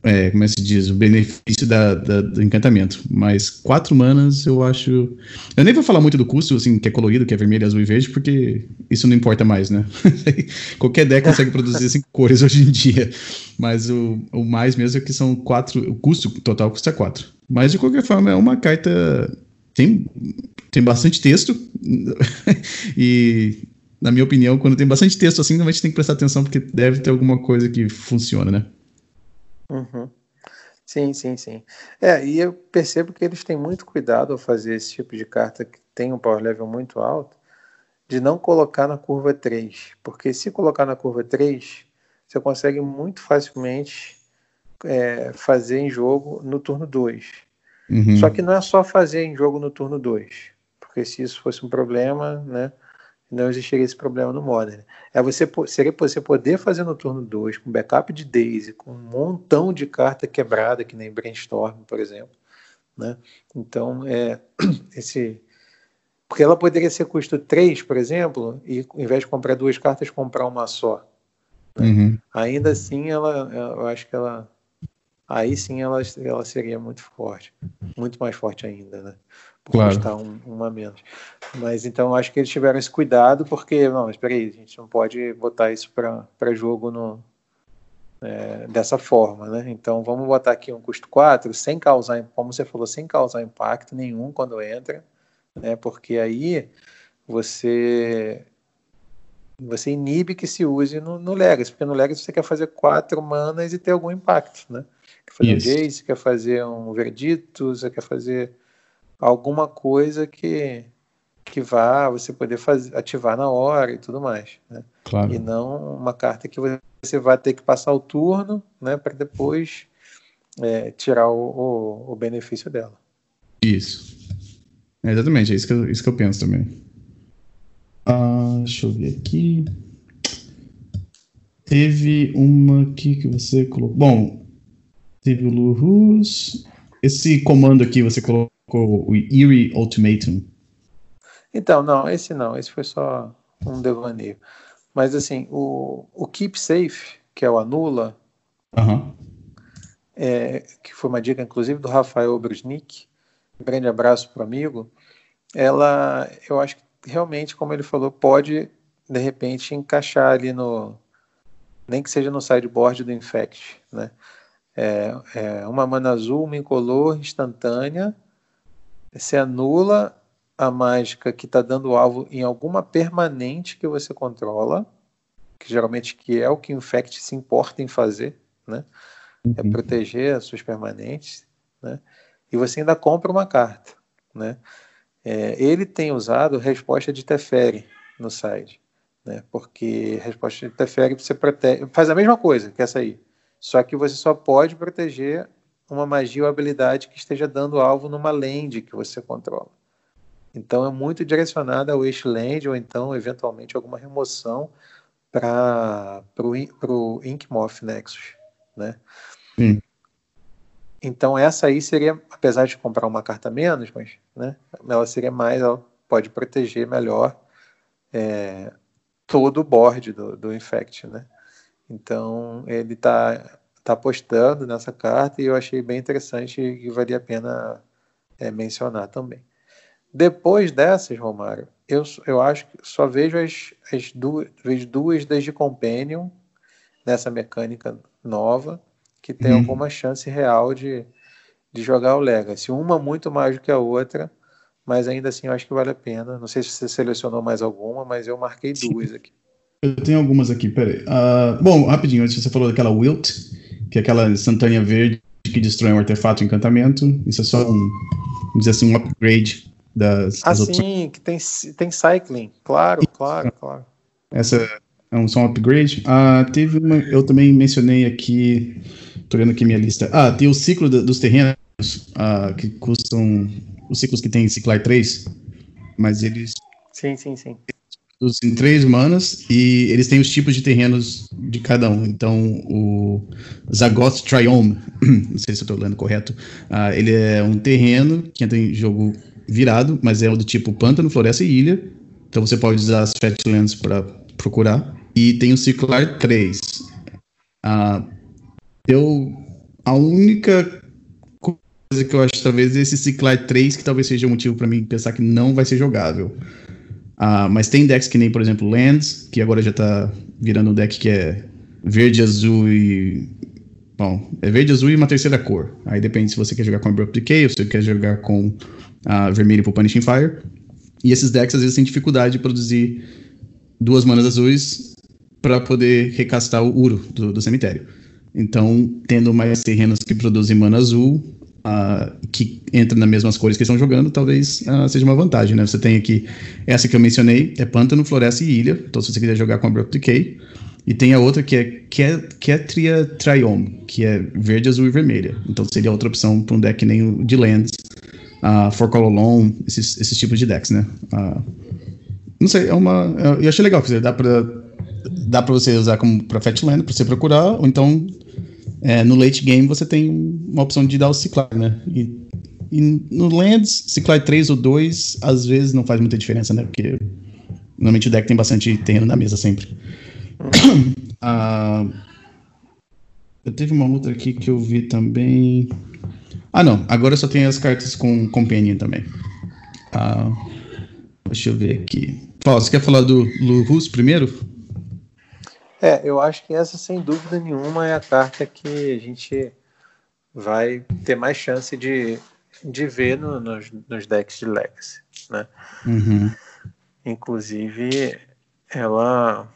é, como é que se diz, o benefício da, da, do encantamento. Mas quatro manas eu acho. Eu nem vou falar muito do custo, assim, que é colorido, que é vermelho, azul e verde, porque isso não importa mais, né? Qualquer deck consegue produzir cinco cores hoje em dia. Mas o, o mais mesmo é que são quatro. O custo total custa quatro. Mas de qualquer forma, é uma carta. Tem, tem bastante texto. e na minha opinião, quando tem bastante texto assim, a gente tem que prestar atenção porque deve ter alguma coisa que funciona, né? Uhum. Sim, sim, sim. É, e eu percebo que eles têm muito cuidado ao fazer esse tipo de carta que tem um power level muito alto, de não colocar na curva 3. Porque se colocar na curva 3, você consegue muito facilmente é, fazer em jogo no turno 2. Uhum. Só que não é só fazer em jogo no turno 2. Porque se isso fosse um problema, né? Não existiria esse problema no Modern. É você, seria você poder fazer no turno 2 com backup de Daisy, com um montão de carta quebrada, que nem Brainstorm, por exemplo. Né? Então, é, esse. Porque ela poderia ser custo 3, por exemplo, e ao invés de comprar duas cartas, comprar uma só. Né? Uhum. Ainda assim, ela, eu acho que ela. Aí sim ela, ela seria muito forte. Muito mais forte ainda, né? Claro. custar um, uma menos. Mas então acho que eles tiveram esse cuidado, porque, não, espera aí, a gente não pode botar isso para jogo no, é, dessa forma, né? Então vamos botar aqui um custo 4 sem causar, como você falou, sem causar impacto nenhum quando entra, né? Porque aí você você inibe que se use no, no Legacy, porque no Legacy você quer fazer quatro manas e ter algum impacto, né? Quer fazer Isso. um Jace, quer fazer um Verdito, você quer fazer alguma coisa que que vá você poder fazer, ativar na hora e tudo mais, né? Claro. E não uma carta que você vai ter que passar o turno, né, para depois é, tirar o, o, o, benefício dela. Isso. É exatamente, é isso que eu, isso que eu penso também. Ah, deixa eu ver aqui. Teve uma aqui que você colocou. Bom, teve o Lurus. Esse comando aqui você colocou o Eerie Ultimatum. Então, não, esse não, esse foi só um devaneio. Mas assim, o, o Keep Safe, que é o Anula, uhum. é, que foi uma dica inclusive do Rafael Brusnik, um grande abraço para o amigo, ela, eu acho que realmente, como ele falou, pode de repente encaixar ali no, nem que seja no sideboard do Infect, né? É, é uma mana azul, uma incolor instantânea, você anula a mágica que está dando alvo em alguma permanente que você controla, que geralmente que é o que o Infect se importa em fazer, né? É uhum. Proteger as suas permanentes, né? E você ainda compra uma carta, né? É, ele tem usado resposta de Teferi no site, né? Porque resposta de Teferi você protege, faz a mesma coisa que essa aí, só que você só pode proteger uma magia ou habilidade que esteja dando alvo numa land que você controla. Então é muito direcionada ao Wasteland ou então, eventualmente, alguma remoção para o Inkmoth Nexus. Né? Sim. Então essa aí seria, apesar de comprar uma carta menos, mas né, ela seria mais, ela pode proteger melhor é, todo o board do, do Infect, né? Então ele está tá apostando nessa carta e eu achei bem interessante e valia a pena é, mencionar também. Depois dessas, Romário, eu, eu acho que só vejo as, as duas, vejo duas das de Companion nessa mecânica nova, que tem hum. alguma chance real de, de jogar o Legacy. Uma muito mais do que a outra, mas ainda assim eu acho que vale a pena. Não sei se você selecionou mais alguma, mas eu marquei Sim. duas aqui. Eu tenho algumas aqui, peraí. Uh, bom, rapidinho, antes você falou daquela Wilt, que é aquela instantânea verde que destrói um artefato encantamento. Isso é só um, vamos dizer assim, um upgrade das, ah, sim, que tem, tem cycling, claro, claro, claro. Essa é um, só um upgrade. Ah, teve uma, eu também mencionei aqui, tô olhando aqui minha lista. Ah, tem o ciclo dos terrenos, ah, que custam, os ciclos que tem Ciclar 3, mas eles... Sim, sim, sim. Em três manas e eles têm os tipos de terrenos de cada um. Então, o Zagoth Triome, não sei se eu estou lendo correto, uh, ele é um terreno que entra em jogo virado, mas é o do tipo pântano, floresta e ilha. Então você pode usar as Fatlands para procurar. E tem o Circular 3. Ah, eu, a única coisa que eu acho talvez esse Circular 3 que talvez seja um motivo para mim pensar que não vai ser jogável. Ah, mas tem decks que nem, por exemplo, Lands, que agora já tá virando um deck que é verde, azul e. Bom, é verde, azul e uma terceira cor. Aí depende se você quer jogar com Abrupt Decay ou se você quer jogar com uh, vermelho pro Punishing Fire. E esses decks às vezes têm dificuldade de produzir duas manas azuis para poder recastar o Uro do, do, cemitério. Então, tendo mais terrenos que produzem mana azul, uh, que entram nas mesmas cores que estão jogando, talvez uh, seja uma vantagem, né? Você tem aqui, essa que eu mencionei, é Pântano, Floresta e Ilha. Então, se você quiser jogar com Abrupt Decay. E tem a outra que é Ketria Triome, que é verde, azul e vermelha. Então, seria outra opção para um deck nem o de Lands, uh, For Call Alone, esses, esses tipos de decks, né? Uh, não sei, é uma. Eu achei legal, dá pra, dá pra você usar como pra Fatland, pra você procurar, ou então é, no late game você tem uma opção de dar o ciclar, né? E, e no Lands, ciclar 3 ou 2, às vezes não faz muita diferença, né? Porque normalmente o deck tem bastante terreno na mesa sempre. uh, eu teve uma outra aqui que eu vi também. Ah, não. Agora só tem as cartas com Companion também. Ah, deixa eu ver aqui. Paulo, você quer falar do Lurus primeiro? É, eu acho que essa, sem dúvida nenhuma, é a carta que a gente vai ter mais chance de, de ver no, nos, nos decks de Legacy, né? Uhum. Inclusive, ela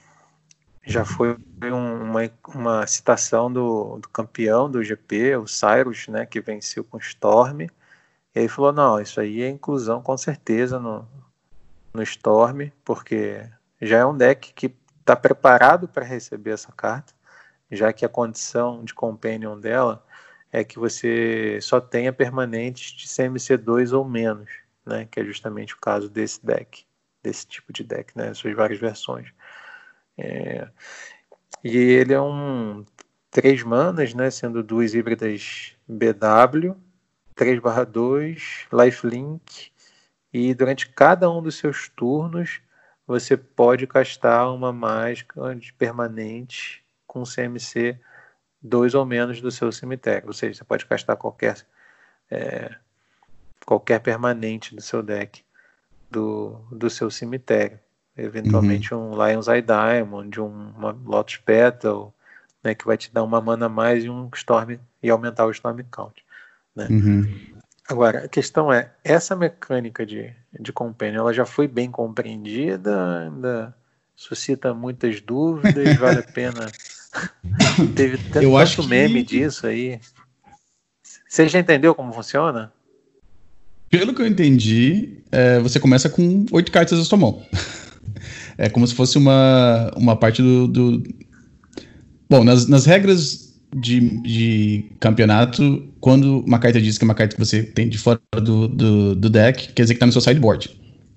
já foi uma, uma citação do, do campeão do GP, o Cyrus, né, que venceu com Storm. E ele falou: não, isso aí é inclusão com certeza no, no Storm, porque já é um deck que está preparado para receber essa carta, já que a condição de Companion dela é que você só tenha permanentes de CMC2 ou menos, né, que é justamente o caso desse deck, desse tipo de deck, né, suas várias versões. É, e ele é um 3 manas, né, sendo duas híbridas BW, 3/2, lifelink, e durante cada um dos seus turnos você pode castar uma mágica de permanente com CMC 2 ou menos do seu cemitério. Ou seja, você pode castar qualquer, é, qualquer permanente do seu deck do, do seu cemitério. Eventualmente uhum. um Lion's Eye Diamond, um, uma Lotus Petal, né, que vai te dar uma mana a mais e um Storm e aumentar o Storm Count. Né? Uhum. Agora, a questão é, essa mecânica de, de Companion, ela já foi bem compreendida, ainda suscita muitas dúvidas, vale a pena... Teve tanto, Eu acho tanto meme que... disso aí. Você já entendeu como funciona? Pelo que eu entendi, é, você começa com oito cartas na sua mão. é como se fosse uma, uma parte do. do... Bom, nas, nas regras de, de campeonato, quando uma carta diz que é uma carta que você tem de fora do, do, do deck, quer dizer que tá no seu sideboard.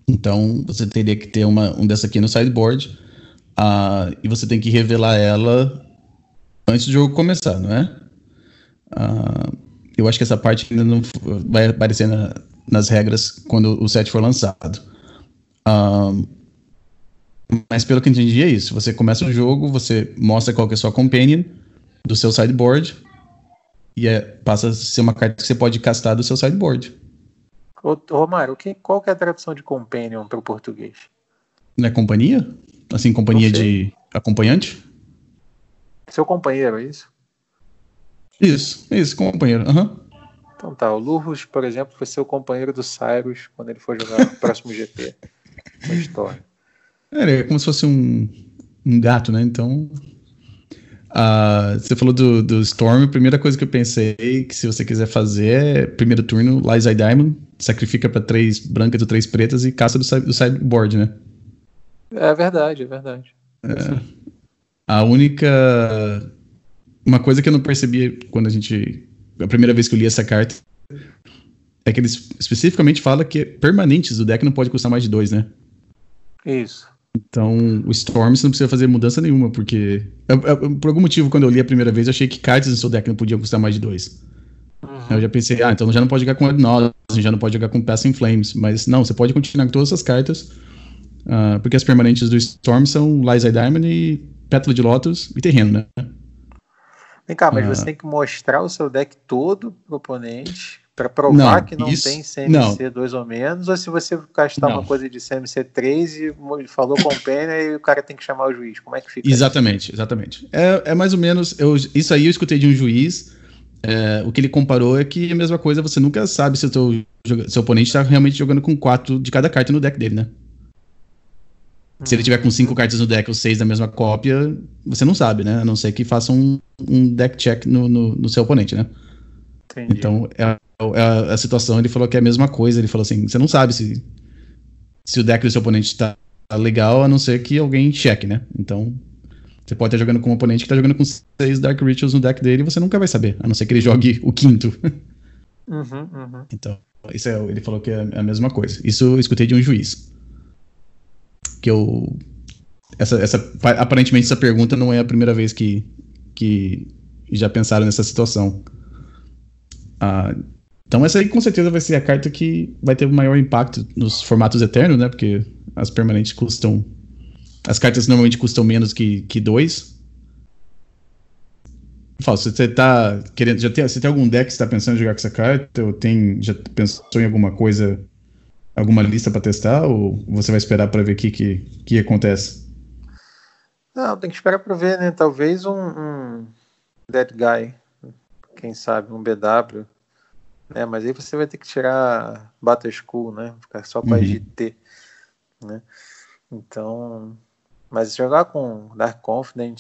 Então, você teria que ter uma, um dessa aqui no sideboard. Uh, e você tem que revelar ela antes do jogo começar, não é? Uh, eu acho que essa parte ainda não vai aparecer na, nas regras quando o set for lançado. Uh, mas pelo que eu entendi é isso. Você começa o jogo, você mostra qual que é a sua companion, do seu sideboard e é, passa a ser uma carta que você pode castar do seu sideboard. Ô, Romário, que, qual que é a tradução de companion para o português? Não é companhia? Assim, companhia de acompanhante? Seu companheiro, é isso? Isso, isso, companheiro. Uhum. Então tá, o Lurrus, por exemplo, vai ser o companheiro do Cyrus quando ele for jogar o próximo GP. Uma história. É, é como se fosse um, um gato, né? Então Uh, você falou do, do Storm, a primeira coisa que eu pensei que se você quiser fazer é primeiro turno, Liza Diamond, sacrifica para três brancas ou três pretas e caça do, do sideboard, né? É verdade, é verdade. É, a única. Uma coisa que eu não percebi quando a gente. A primeira vez que eu li essa carta é que ele especificamente fala que permanentes do deck não pode custar mais de dois, né? Isso. Então, o Storm você não precisa fazer mudança nenhuma, porque. Eu, eu, por algum motivo, quando eu li a primeira vez, eu achei que cartas no seu deck não podiam custar mais de dois. Uhum. Eu já pensei, ah, então já não pode jogar com Adnose, já não pode jogar com Passing Flames. Mas não, você pode continuar com todas essas cartas, uh, porque as permanentes do Storm são Liza Diamond e Pétala de Lotus e Terreno, né? Vem cá, mas uh, você tem que mostrar o seu deck todo pro oponente para provar não, que não isso, tem CMC 2 ou menos, ou se você gastar não. uma coisa de CMC 3 e falou com pena e o cara tem que chamar o juiz. Como é que fica? Exatamente, isso? exatamente. É, é, mais ou menos. Eu, isso aí eu escutei de um juiz. É, o que ele comparou é que a mesma coisa, você nunca sabe se o teu, seu oponente está realmente jogando com 4 de cada carta no deck dele, né? Se ele tiver com cinco cartas no deck ou seis da mesma cópia, você não sabe, né? A não ser que faça um, um deck check no, no, no seu oponente, né? Entendi. Então, é é a, situação, ele falou que é a mesma coisa. Ele falou assim: você não sabe se, se o deck do seu oponente tá legal, a não ser que alguém cheque, né? Então, você pode estar jogando com um oponente que tá jogando com seis Dark Rituals no deck dele e você nunca vai saber, a não ser que ele jogue o quinto. Uhum, uhum. Então, isso é, ele falou que é a mesma coisa. Isso eu escutei de um juiz. Que eu. Essa, essa, aparentemente, essa pergunta não é a primeira vez que, que já pensaram nessa situação. Ah, então essa aí com certeza vai ser a carta que vai ter o maior impacto nos formatos eternos, né? Porque as permanentes custam. As cartas normalmente custam menos que, que dois. Fala, você tá querendo. Já tem, você tem algum deck que está pensando em jogar com essa carta? Ou tem. Já pensou em alguma coisa. Alguma lista para testar? Ou você vai esperar para ver o que, que, que acontece? Não, tem que esperar para ver, né? Talvez um, um Dead Guy, quem sabe, um BW. Né? Mas aí você vai ter que tirar Battle School, né? Ficar só para uhum. GT. Né? Então, mas jogar com Dark Confident,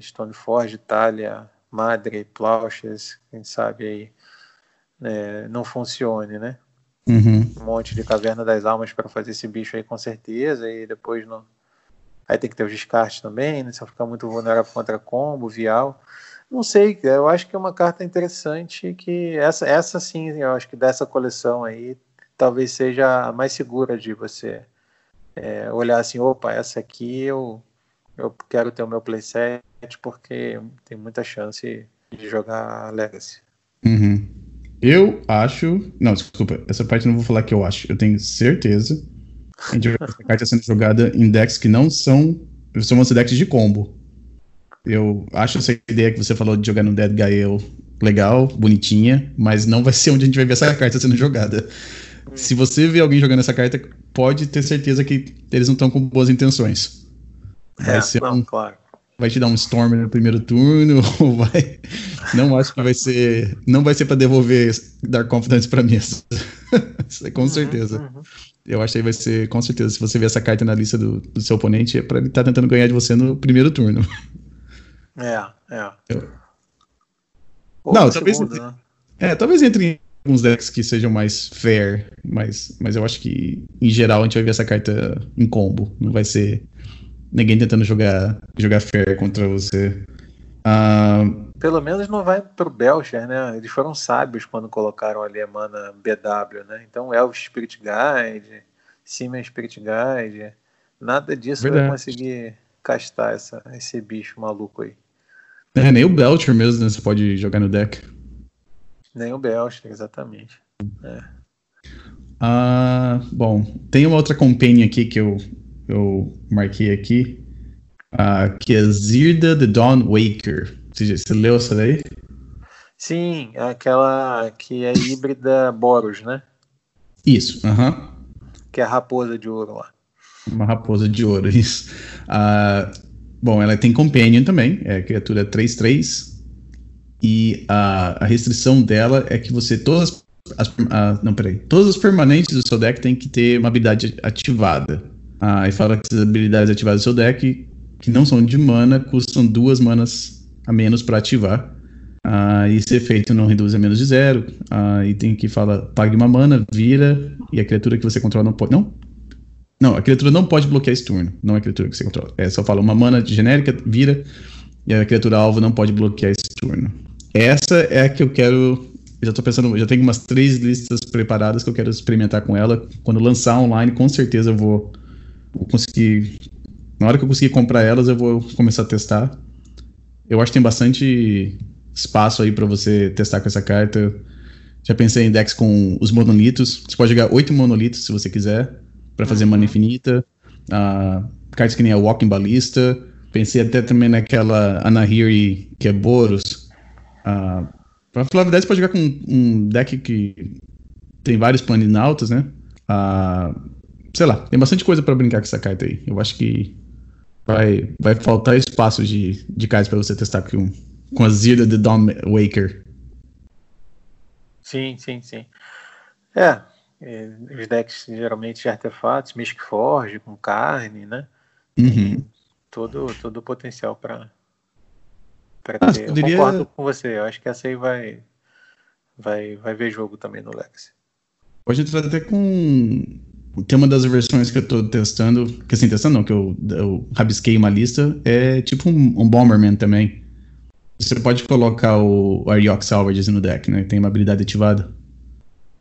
Stoneforge, Itália, Madre, Plauches, quem sabe aí né, não funcione, né? Uhum. Um monte de Caverna das Almas para fazer esse bicho aí com certeza, e depois não. Aí tem que ter os descartes também, né? Se eu ficar muito vulnerável contra combo, vial. Não sei, eu acho que é uma carta interessante que essa, essa sim, eu acho que dessa coleção aí talvez seja a mais segura de você é, olhar assim, opa, essa aqui eu, eu quero ter o meu playset porque tem muita chance de jogar Legacy. Uhum. Eu acho. Não, desculpa, essa parte não vou falar que eu acho. Eu tenho certeza. A gente vai essa carta sendo jogada em decks que não são. São decks de combo. Eu acho essa ideia que você falou de jogar no Dead Gael legal, bonitinha, mas não vai ser onde a gente vai ver essa carta sendo jogada. Se você vê alguém jogando essa carta, pode ter certeza que eles não estão com boas intenções. Vai é, ser não, um, claro. Vai te dar um Storm no primeiro turno, ou vai. Não acho que vai ser. Não vai ser para devolver Dark Confidence pra mesa. com uhum, certeza. Uhum. Eu acho que vai ser, com certeza, se você ver essa carta na lista do, do seu oponente, é pra ele estar tá tentando ganhar de você no primeiro turno. É, é. Eu... Não, talvez. Segundo, né? É, talvez entre alguns decks que sejam mais fair, mas, mas eu acho que em geral a gente vai ver essa carta em combo. Não vai ser ninguém tentando jogar, jogar fair contra você. Uh, Pelo menos não vai pro Belcher, né? Eles foram sábios quando colocaram ali a mana BW, né? Então Elf Spirit Guide, Siemens Spirit Guide, nada disso Verdade. vai conseguir castar essa, esse bicho maluco aí. É, nem o Belcher mesmo, né? Você pode jogar no deck. Nem o Belcher, exatamente. É. Ah, bom, tem uma outra companion aqui que eu, eu marquei aqui, uh, que é Zirda the Dawn Waker. Você, você leu essa daí? Sim, aquela que é híbrida Boros, né? Isso, aham. Uh -huh. Que é a raposa de ouro lá. Uma raposa de ouro, isso. Uh, bom, ela tem Companion também, é criatura 3-3, e a, a restrição dela é que você todas as, a, não, peraí. Todas as permanentes do seu deck tem que ter uma habilidade ativada. Ah, e fala que as habilidades ativadas do seu deck, que não são de mana, custam duas manas a menos para ativar. Ah, e esse efeito não reduz a menos de zero. Ah, e tem que falar, pague uma mana, vira, e a criatura que você controla não pode. Não? Não, a criatura não pode bloquear esse turno. Não é a criatura que você controla. É só fala uma mana genérica, vira, e a criatura alvo não pode bloquear esse turno. Essa é a que eu quero. Já tô pensando, já tenho umas três listas preparadas que eu quero experimentar com ela. Quando lançar online, com certeza eu vou, vou conseguir. Na hora que eu conseguir comprar elas, eu vou começar a testar. Eu acho que tem bastante espaço aí para você testar com essa carta. Já pensei em decks com os monolitos. Você pode jogar oito monolitos se você quiser, para fazer uhum. mana infinita. Uh, cartas que nem a Walking Ballista. Pensei até também naquela Anahiri, que é Boros Uh, pra falar a verdade, você pode jogar com um deck que tem vários planinautas, né? Uh, sei lá, tem bastante coisa para brincar com essa carta aí. Eu acho que vai, vai faltar espaço de, de cartas para você testar com, com a Zirda de Dawn Waker. Sim, sim, sim. É, os decks geralmente de artefatos, Mystic Forge, com carne, né? Uhum. Todo, todo o potencial para para ah, ter. Poderia... Eu concordo com você. Eu acho que essa aí vai, vai, vai ver jogo também no Legacy. Pode entrar até com. Tem uma das versões que eu tô testando, que assim, testando não, que eu, eu rabisquei uma lista, é tipo um, um Bomberman também. Você pode colocar o Ariok Salvages no deck, né? Tem uma habilidade ativada.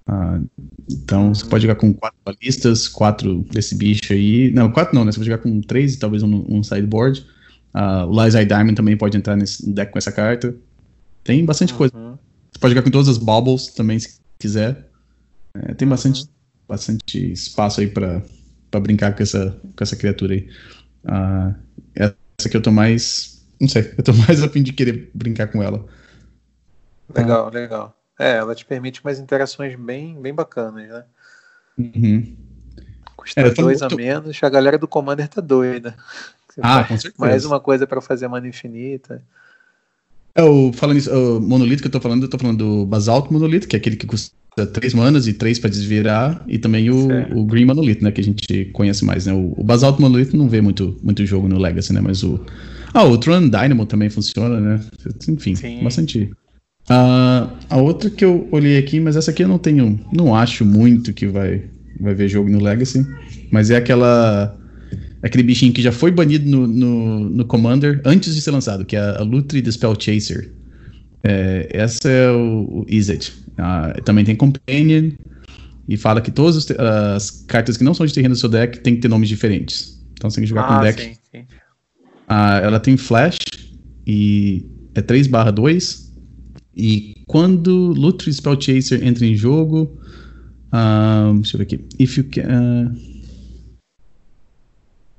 Ah, então você pode jogar com quatro balistas, quatro desse bicho aí. Não, quatro não, né? Você pode jogar com três, talvez um, um sideboard. Uh, Liza Diamond também pode entrar nesse deck com essa carta. Tem bastante uhum. coisa. Você pode jogar com todas as Baubles também, se quiser. É, tem bastante, uhum. bastante espaço aí pra, pra brincar com essa, com essa criatura aí. Uh, essa que eu tô mais. Não sei, eu tô mais a fim de querer brincar com ela. Legal, legal. É, ela te permite umas interações bem, bem bacanas, né? Uhum. Custa é, dois muito... a menos, a galera do Commander tá doida. Ah, com certeza. Mais uma coisa para fazer mana infinita. É, o, falando isso, o monolito que eu tô falando, eu tô falando do basalto monolito, que é aquele que custa 3 manas e 3 para desvirar, e também o, o Green Monolith, né, que a gente conhece mais, né? O, o basalto monolito não vê muito, muito jogo no Legacy, né, mas o... Ah, o Tron Dynamo também funciona, né? Enfim, Sim. bastante... Uh, a outra que eu olhei aqui, mas essa aqui eu não tenho, não acho muito que vai, vai ver jogo no Legacy, mas é aquela aquele bichinho que já foi banido no, no, no Commander antes de ser lançado, que é a Lutri the Spell Chaser. É, essa é o, o Izzet. Ah, também tem Companion e fala que todas as cartas que não são de terreno do seu deck tem que ter nomes diferentes. Então você tem que jogar ah, com um deck. Sim, sim. Ah, ela tem Flash e é 3 2 e quando Lutri Spell Chaser entra em jogo, um, deixa eu ver aqui. If you can, uh,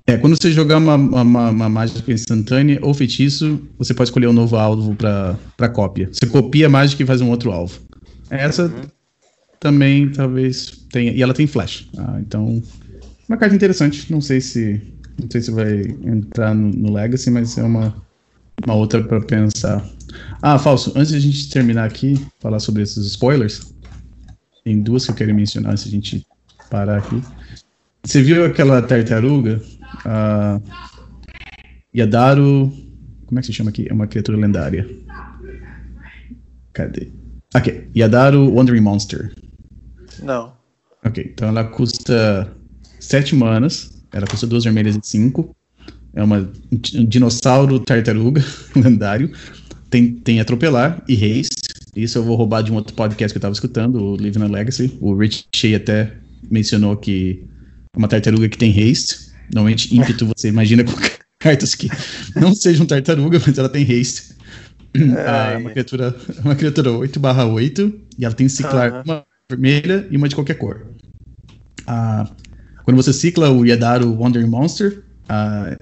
é, quando você jogar uma, uma, uma, mágica instantânea ou feitiço, você pode escolher um novo alvo para cópia. Você copia a mágica e faz um outro alvo. Essa uhum. também talvez tenha. E ela tem flash. Ah, então, uma carta interessante. Não sei se não sei se vai entrar no, no Legacy, mas é uma, uma outra para pensar. Ah, Falso, antes de a gente terminar aqui, falar sobre esses spoilers, tem duas que eu quero mencionar se a gente parar aqui. Você viu aquela tartaruga Uh, Yadaru. Como é que se chama aqui? É uma criatura lendária. Cadê? Ok. Yadaru Wandering Monster. Não. Ok. Então ela custa 7 manas. Ela custa 2 vermelhas e 5. É uma, um dinossauro tartaruga lendário. Tem, tem atropelar e haste. Isso eu vou roubar de um outro podcast que eu estava escutando, o Living a Legacy. O Rich Shea até mencionou que é uma tartaruga que tem haste. Normalmente, ímpeto você imagina com cartas que não sejam tartaruga, mas ela tem haste. Ah, é uma criatura, uma criatura 8 barra 8 e ela tem ciclar uhum. uma vermelha e uma de qualquer cor. Ah, quando você cicla o Yadaru Wandering Monster, ah,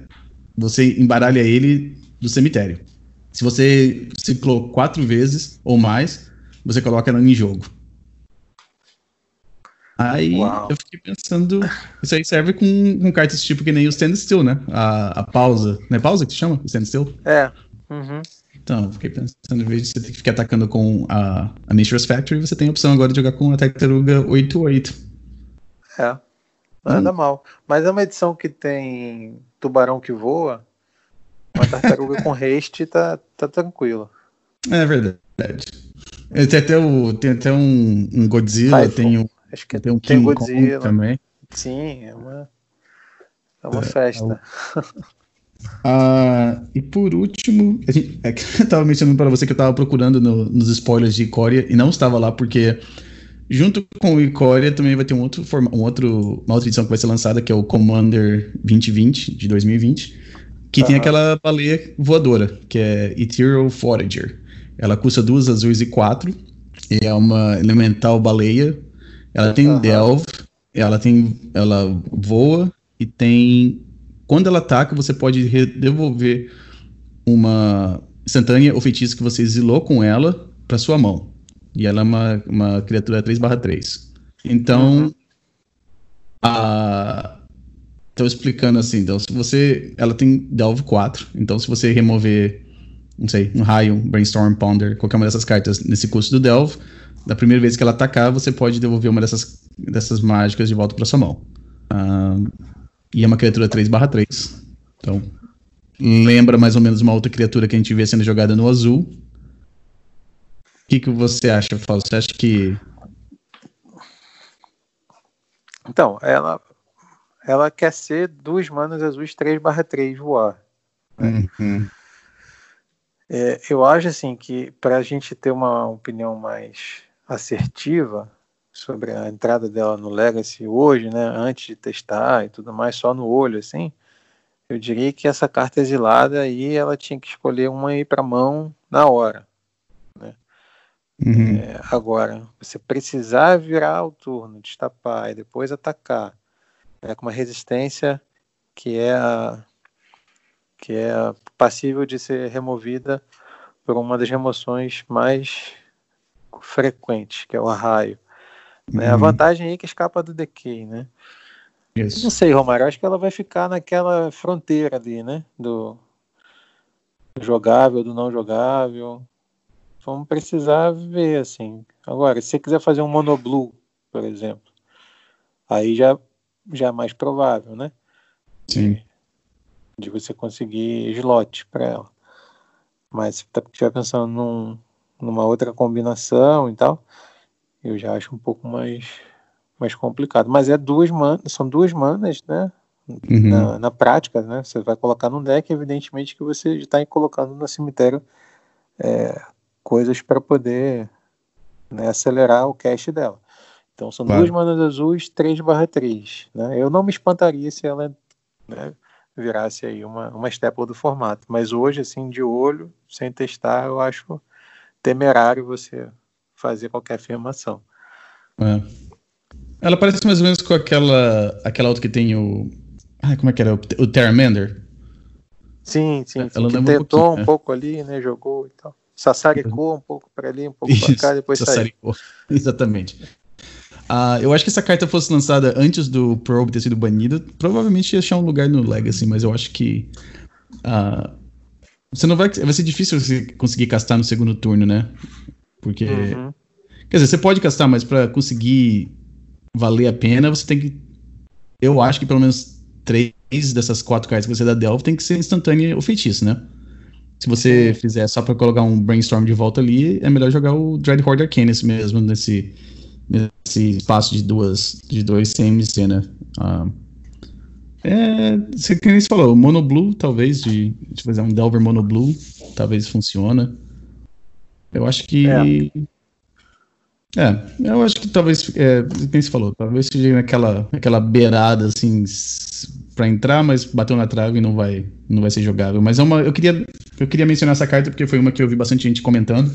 você embaralha ele do cemitério. Se você ciclou quatro vezes ou mais, você coloca ela em jogo. Aí Uau. eu fiquei pensando, isso aí serve com, com cartas tipo que nem o standstill, né? A, a pausa. Não é pausa que se chama? O standstill? É. Uhum. Então, eu fiquei pensando, em vez de você ter que ficar atacando com a, a Nature's Factory, você tem a opção agora de jogar com a Tartaruga 8-8. É. Nada hum. mal. Mas é uma edição que tem tubarão que voa, uma tartaruga com haste tá, tá tranquilo. É verdade. Tem até, o, tem até um, um Godzilla, tem um Acho que tem um tem King Godzilla. Kong também. Sim, é uma, é uma é, festa. Ah, e por último, a gente, é eu tava mencionando para você que eu tava procurando no, nos spoilers de Icória e não estava lá porque junto com o Icória também vai ter um outro, um outro, uma outra edição que vai ser lançada que é o Commander 2020 de 2020, que tem aquela baleia voadora, que é Ethereal Forager. Ela custa duas azuis e quatro, e é uma elemental baleia ela tem uhum. Delve, ela tem. Ela voa e tem. Quando ela ataca, você pode devolver uma instantânea ou feitiço que você exilou com ela para sua mão. E ela é uma, uma criatura 3/3. Então. Uhum. A. Estou explicando assim, então se você. Ela tem Delve 4, então se você remover, não sei, um raio, um Brainstorm, Ponder, qualquer uma dessas cartas nesse custo do Delve, da primeira vez que ela atacar, você pode devolver uma dessas, dessas mágicas de volta para sua mão. Uh, e é uma criatura 3/3. Então, lembra mais ou menos uma outra criatura que a gente vê sendo jogada no azul. O que, que você acha, Fausto? Você acha que. Então, ela, ela quer ser duas manas azuis 3/3 voar. Uhum. É, eu acho assim que para a gente ter uma opinião mais assertiva sobre a entrada dela no Legacy hoje, né, antes de testar e tudo mais, só no olho, assim, eu diria que essa carta exilada aí ela tinha que escolher uma ir para mão na hora. Né? Uhum. É, agora, você precisar virar o turno, destapar e depois atacar, né, com uma resistência que é a, que é passível de ser removida por uma das remoções mais frequentes, que é o arraio. Né? A uhum. vantagem aí é que escapa do decay, né? Isso. Não sei, Romário, acho que ela vai ficar naquela fronteira ali, né? Do jogável, do não jogável. Vamos precisar ver, assim. Agora, se você quiser fazer um monoblue, por exemplo, aí já, já mais provável, né? Sim. De você conseguir slot para ela. Mas se estiver tá, pensando num, numa outra combinação e tal, eu já acho um pouco mais mais complicado. Mas é duas manas, são duas manas, né? Uhum. Na, na, prática, né? Você vai colocar no deck, evidentemente que você está colocando no cemitério é, coisas para poder né, acelerar o cast dela. Então são claro. duas manas azuis, 3 barra 3. Né? Eu não me espantaria se ela né, virasse aí uma, uma stepla do formato. Mas hoje, assim, de olho, sem testar, eu acho temerário você fazer qualquer afirmação. É. Ela parece mais ou menos com aquela, aquela outra que tem o. Ah, como é que era? O, o Terramander. Sim, sim, sim. que tentou um, um né? pouco ali, né? Jogou e tal. Sassaricou um pouco para ali, um pouco para cá, depois sassaricou. saiu. Exatamente. Uh, eu acho que se a carta fosse lançada antes do Probe ter sido banido, provavelmente ia achar um lugar no Legacy, mas eu acho que. Uh, você não vai. Vai ser difícil você conseguir castar no segundo turno, né? Porque. Uhum. Quer dizer, você pode castar, mas para conseguir valer a pena, você tem que. Eu acho que pelo menos três dessas quatro cartas que você dá Delve tem que ser instantânea o feitiço, né? Se você fizer só para colocar um brainstorm de volta ali, é melhor jogar o Dreadhorde Arcanist mesmo nesse, nesse espaço de duas de dois CMC, né? Ah, é, você que nem você falou, Mono Blue, talvez, de, de fazer um Delver Mono Blue, talvez funciona. Eu acho que. É. É, eu acho que talvez, é, quem se falou, talvez seja naquela, naquela beirada, assim, para entrar, mas bateu na trave e não vai, não vai ser jogável. Mas é uma, eu queria, eu queria mencionar essa carta porque foi uma que eu vi bastante gente comentando,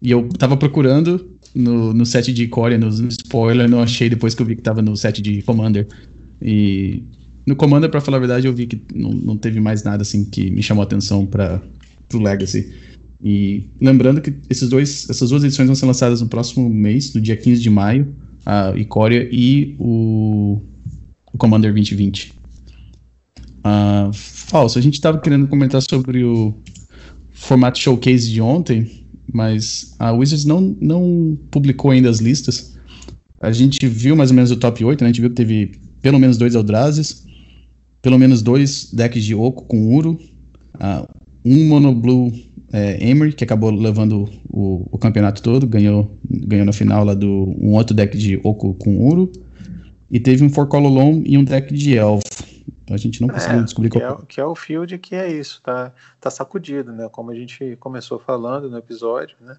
e eu tava procurando no, no set de Core, no, no spoiler, não achei depois que eu vi que tava no set de Commander. E no Commander, para falar a verdade, eu vi que não, não teve mais nada, assim, que me chamou a atenção para o Legacy. E lembrando que esses dois, essas duas edições vão ser lançadas no próximo mês, no dia 15 de maio, a Icória e o, o Commander 2020. Uh, falso, a gente estava querendo comentar sobre o formato showcase de ontem, mas a Wizards não, não publicou ainda as listas. A gente viu mais ou menos o top 8, né? a gente viu que teve pelo menos dois Eldrazi, pelo menos dois decks de Oco com Uro, uh, um Mono Blue é, Emery, que acabou levando o, o, campeonato todo, ganhou, ganhou na final lá do um outro deck de Oco com Uro. E teve um Forcololon e um deck de Elfo. A gente não conseguiu é, descobrir que qual. É, que é o field que é isso, tá, tá sacudido, né? Como a gente começou falando no episódio, né?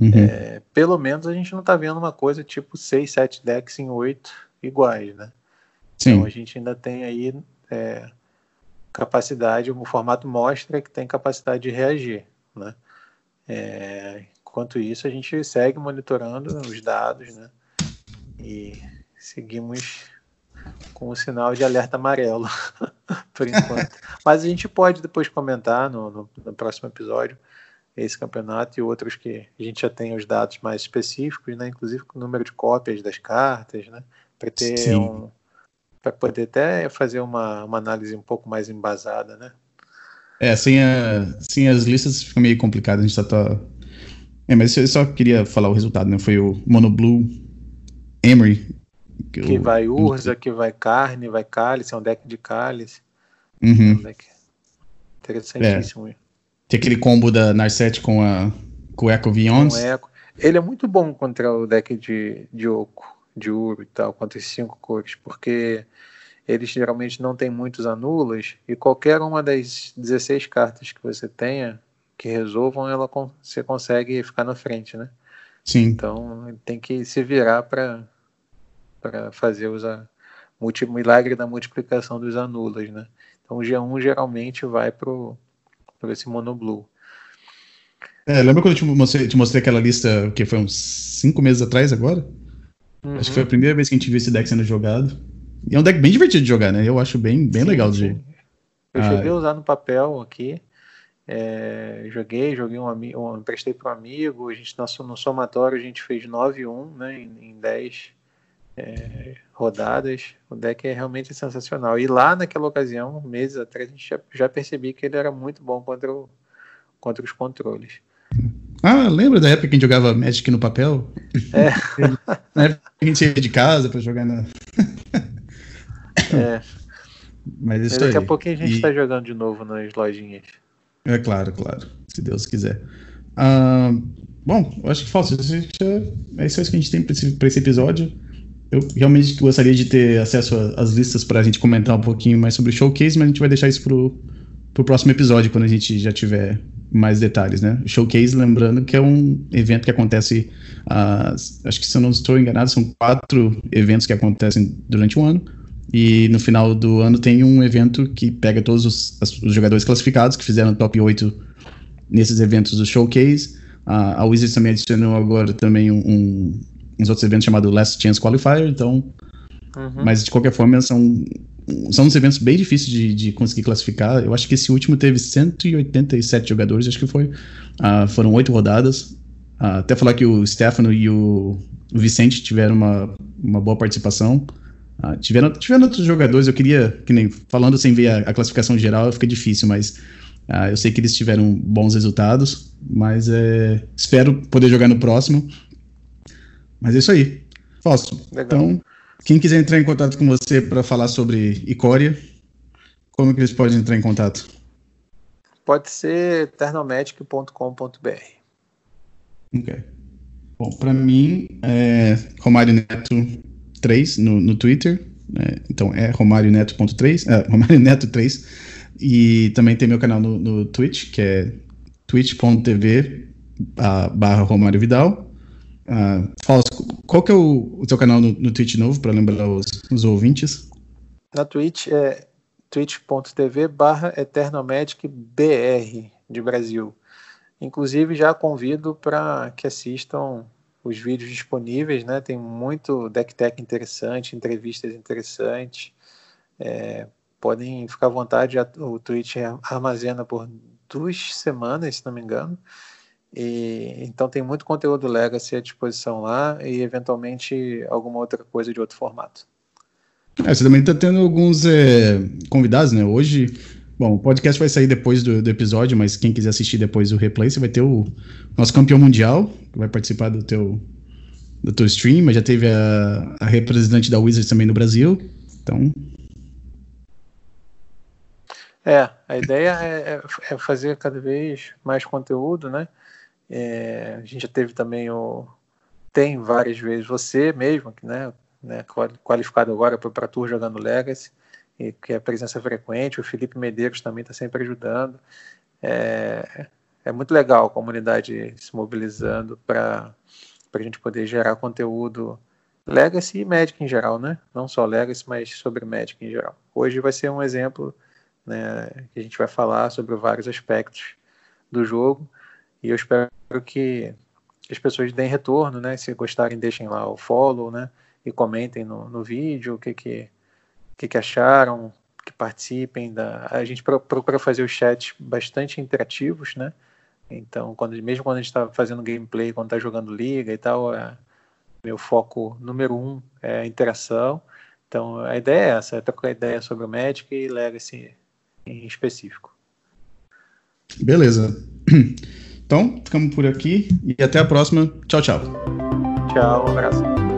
Uhum. É, pelo menos a gente não tá vendo uma coisa tipo 6, 7 decks em 8 iguais, né? Sim. Então a gente ainda tem aí é, capacidade, o formato mostra que tem capacidade de reagir, né? É, enquanto isso, a gente segue monitorando os dados, né? E seguimos com o sinal de alerta amarelo, por enquanto. Mas a gente pode depois comentar no, no, no, próximo episódio esse campeonato e outros que a gente já tem os dados mais específicos, né? Inclusive com o número de cópias das cartas, né? Para ter Sim. um para poder até fazer uma, uma análise um pouco mais embasada, né? É, sem, a, sem as listas fica meio complicado, a gente só tá... É, mas eu só queria falar o resultado, né? Foi o Mono Blue Emery. Que, que eu, vai Urza, que vai Carne, vai Cálice, é um deck de Cálice. Uhum. É um deck interessantíssimo. É. Tem aquele combo da Narset com, a, com o Echo Vions. Ele é muito bom contra o deck de, de Oco de ouro e tal, quanto as cinco cores, porque eles geralmente não têm muitos anulas e qualquer uma das 16 cartas que você tenha que resolvam, ela você consegue ficar na frente, né? Sim. Então tem que se virar para para fazer os multi, milagre da multiplicação dos anulas, né? Então o G1 geralmente vai pro para esse monoblue. É, lembra quando eu te mostrei, te mostrei aquela lista que foi uns 5 meses atrás agora? Uhum. Acho que foi a primeira vez que a gente viu esse deck sendo jogado. E é um deck bem divertido de jogar, né? Eu acho bem, bem sim, legal de. Sim. Eu ah, cheguei a usar no papel aqui. É, joguei, joguei um amigo, um, emprestei para um amigo. A gente no, no somatório a gente fez 9-1, né? Em, em 10 é, rodadas. O deck é realmente sensacional. E lá naquela ocasião, meses atrás, a gente já, já percebi que ele era muito bom contra, o, contra os controles. Ah, lembra da época que a gente jogava Magic no papel? É. na época que a gente ia de casa para jogar na. é. Mas isso daqui aí. a pouquinho a gente está e... jogando de novo nas lojinhas. É claro, claro. Se Deus quiser. Ah, bom, eu acho que falta. É isso que a gente tem para esse, esse episódio. Eu realmente gostaria de ter acesso às listas para a gente comentar um pouquinho mais sobre o showcase, mas a gente vai deixar isso pro, pro próximo episódio, quando a gente já tiver mais detalhes, né? O showcase, lembrando que é um evento que acontece, uh, acho que se eu não estou enganado, são quatro eventos que acontecem durante um ano. E no final do ano tem um evento que pega todos os, os jogadores classificados que fizeram top 8 nesses eventos do showcase. Uh, a Wizards também adicionou agora também um, uns outros eventos chamados Last Chance Qualifier, então. Uhum. Mas de qualquer forma são são uns eventos bem difíceis de, de, conseguir classificar. Eu acho que esse último teve 187 jogadores, acho que foi. Uh, foram oito rodadas. Uh, até falar que o Stefano e o, o Vicente tiveram uma, uma boa participação. Uh, tiveram, tiveram outros jogadores, eu queria, que nem falando sem ver a, a classificação geral, fica difícil, mas eu sei que eles tiveram bons resultados. Mas é, espero poder jogar no próximo. Mas é isso aí. Fausto. Então. Quem quiser entrar em contato com você para falar sobre Icória, como que eles podem entrar em contato? Pode ser eternalmagic.com.br. Ok. Bom, para mim é Romário Neto 3 no, no Twitter. Né? Então é Romário Neto.3, é, Romário Neto 3. E também tem meu canal no, no Twitch, que é twitch.tv barra Romário Vidal. Uh, Fausto, qual que é o, o teu canal no, no Twitch novo, para lembrar os, os ouvintes? Na Twitch é twitch.tv barra eternomagicbr de Brasil. Inclusive já convido para que assistam os vídeos disponíveis, né? Tem muito deck tech interessante, entrevistas interessantes. É, podem ficar à vontade, o Twitch armazena por duas semanas, se não me engano. E, então tem muito conteúdo Legacy à disposição lá e eventualmente alguma outra coisa de outro formato. É, você também está tendo alguns é, convidados, né? Hoje, bom, o podcast vai sair depois do, do, episódio, mas quem quiser assistir depois do replay, você vai ter o nosso campeão mundial, que vai participar do teu, do teu stream, mas já teve a, a representante da Wizards também no Brasil, então... É, a ideia é, é, é fazer cada vez mais conteúdo, né? É, a gente já teve também o. Tem várias vezes você mesmo, né, né, qualificado agora para Tour jogando Legacy, e que é presença frequente. O Felipe Medeiros também está sempre ajudando. É, é muito legal a comunidade se mobilizando para a gente poder gerar conteúdo Legacy e Magic em geral, né? Não só Legacy, mas sobre Magic em geral. Hoje vai ser um exemplo né, que a gente vai falar sobre vários aspectos do jogo e eu espero que as pessoas deem retorno, né? Se gostarem, deixem lá o follow, né? E comentem no, no vídeo o que que, que que acharam, que participem da. A gente procura fazer os chats bastante interativos, né? Então, quando, mesmo quando a gente está fazendo gameplay, quando está jogando liga e tal, é, meu foco número um é a interação. Então, a ideia é essa, é trocar ideia sobre o Magic e Legacy em específico. Beleza. Então, ficamos por aqui e até a próxima. Tchau, tchau. Tchau, um abraço.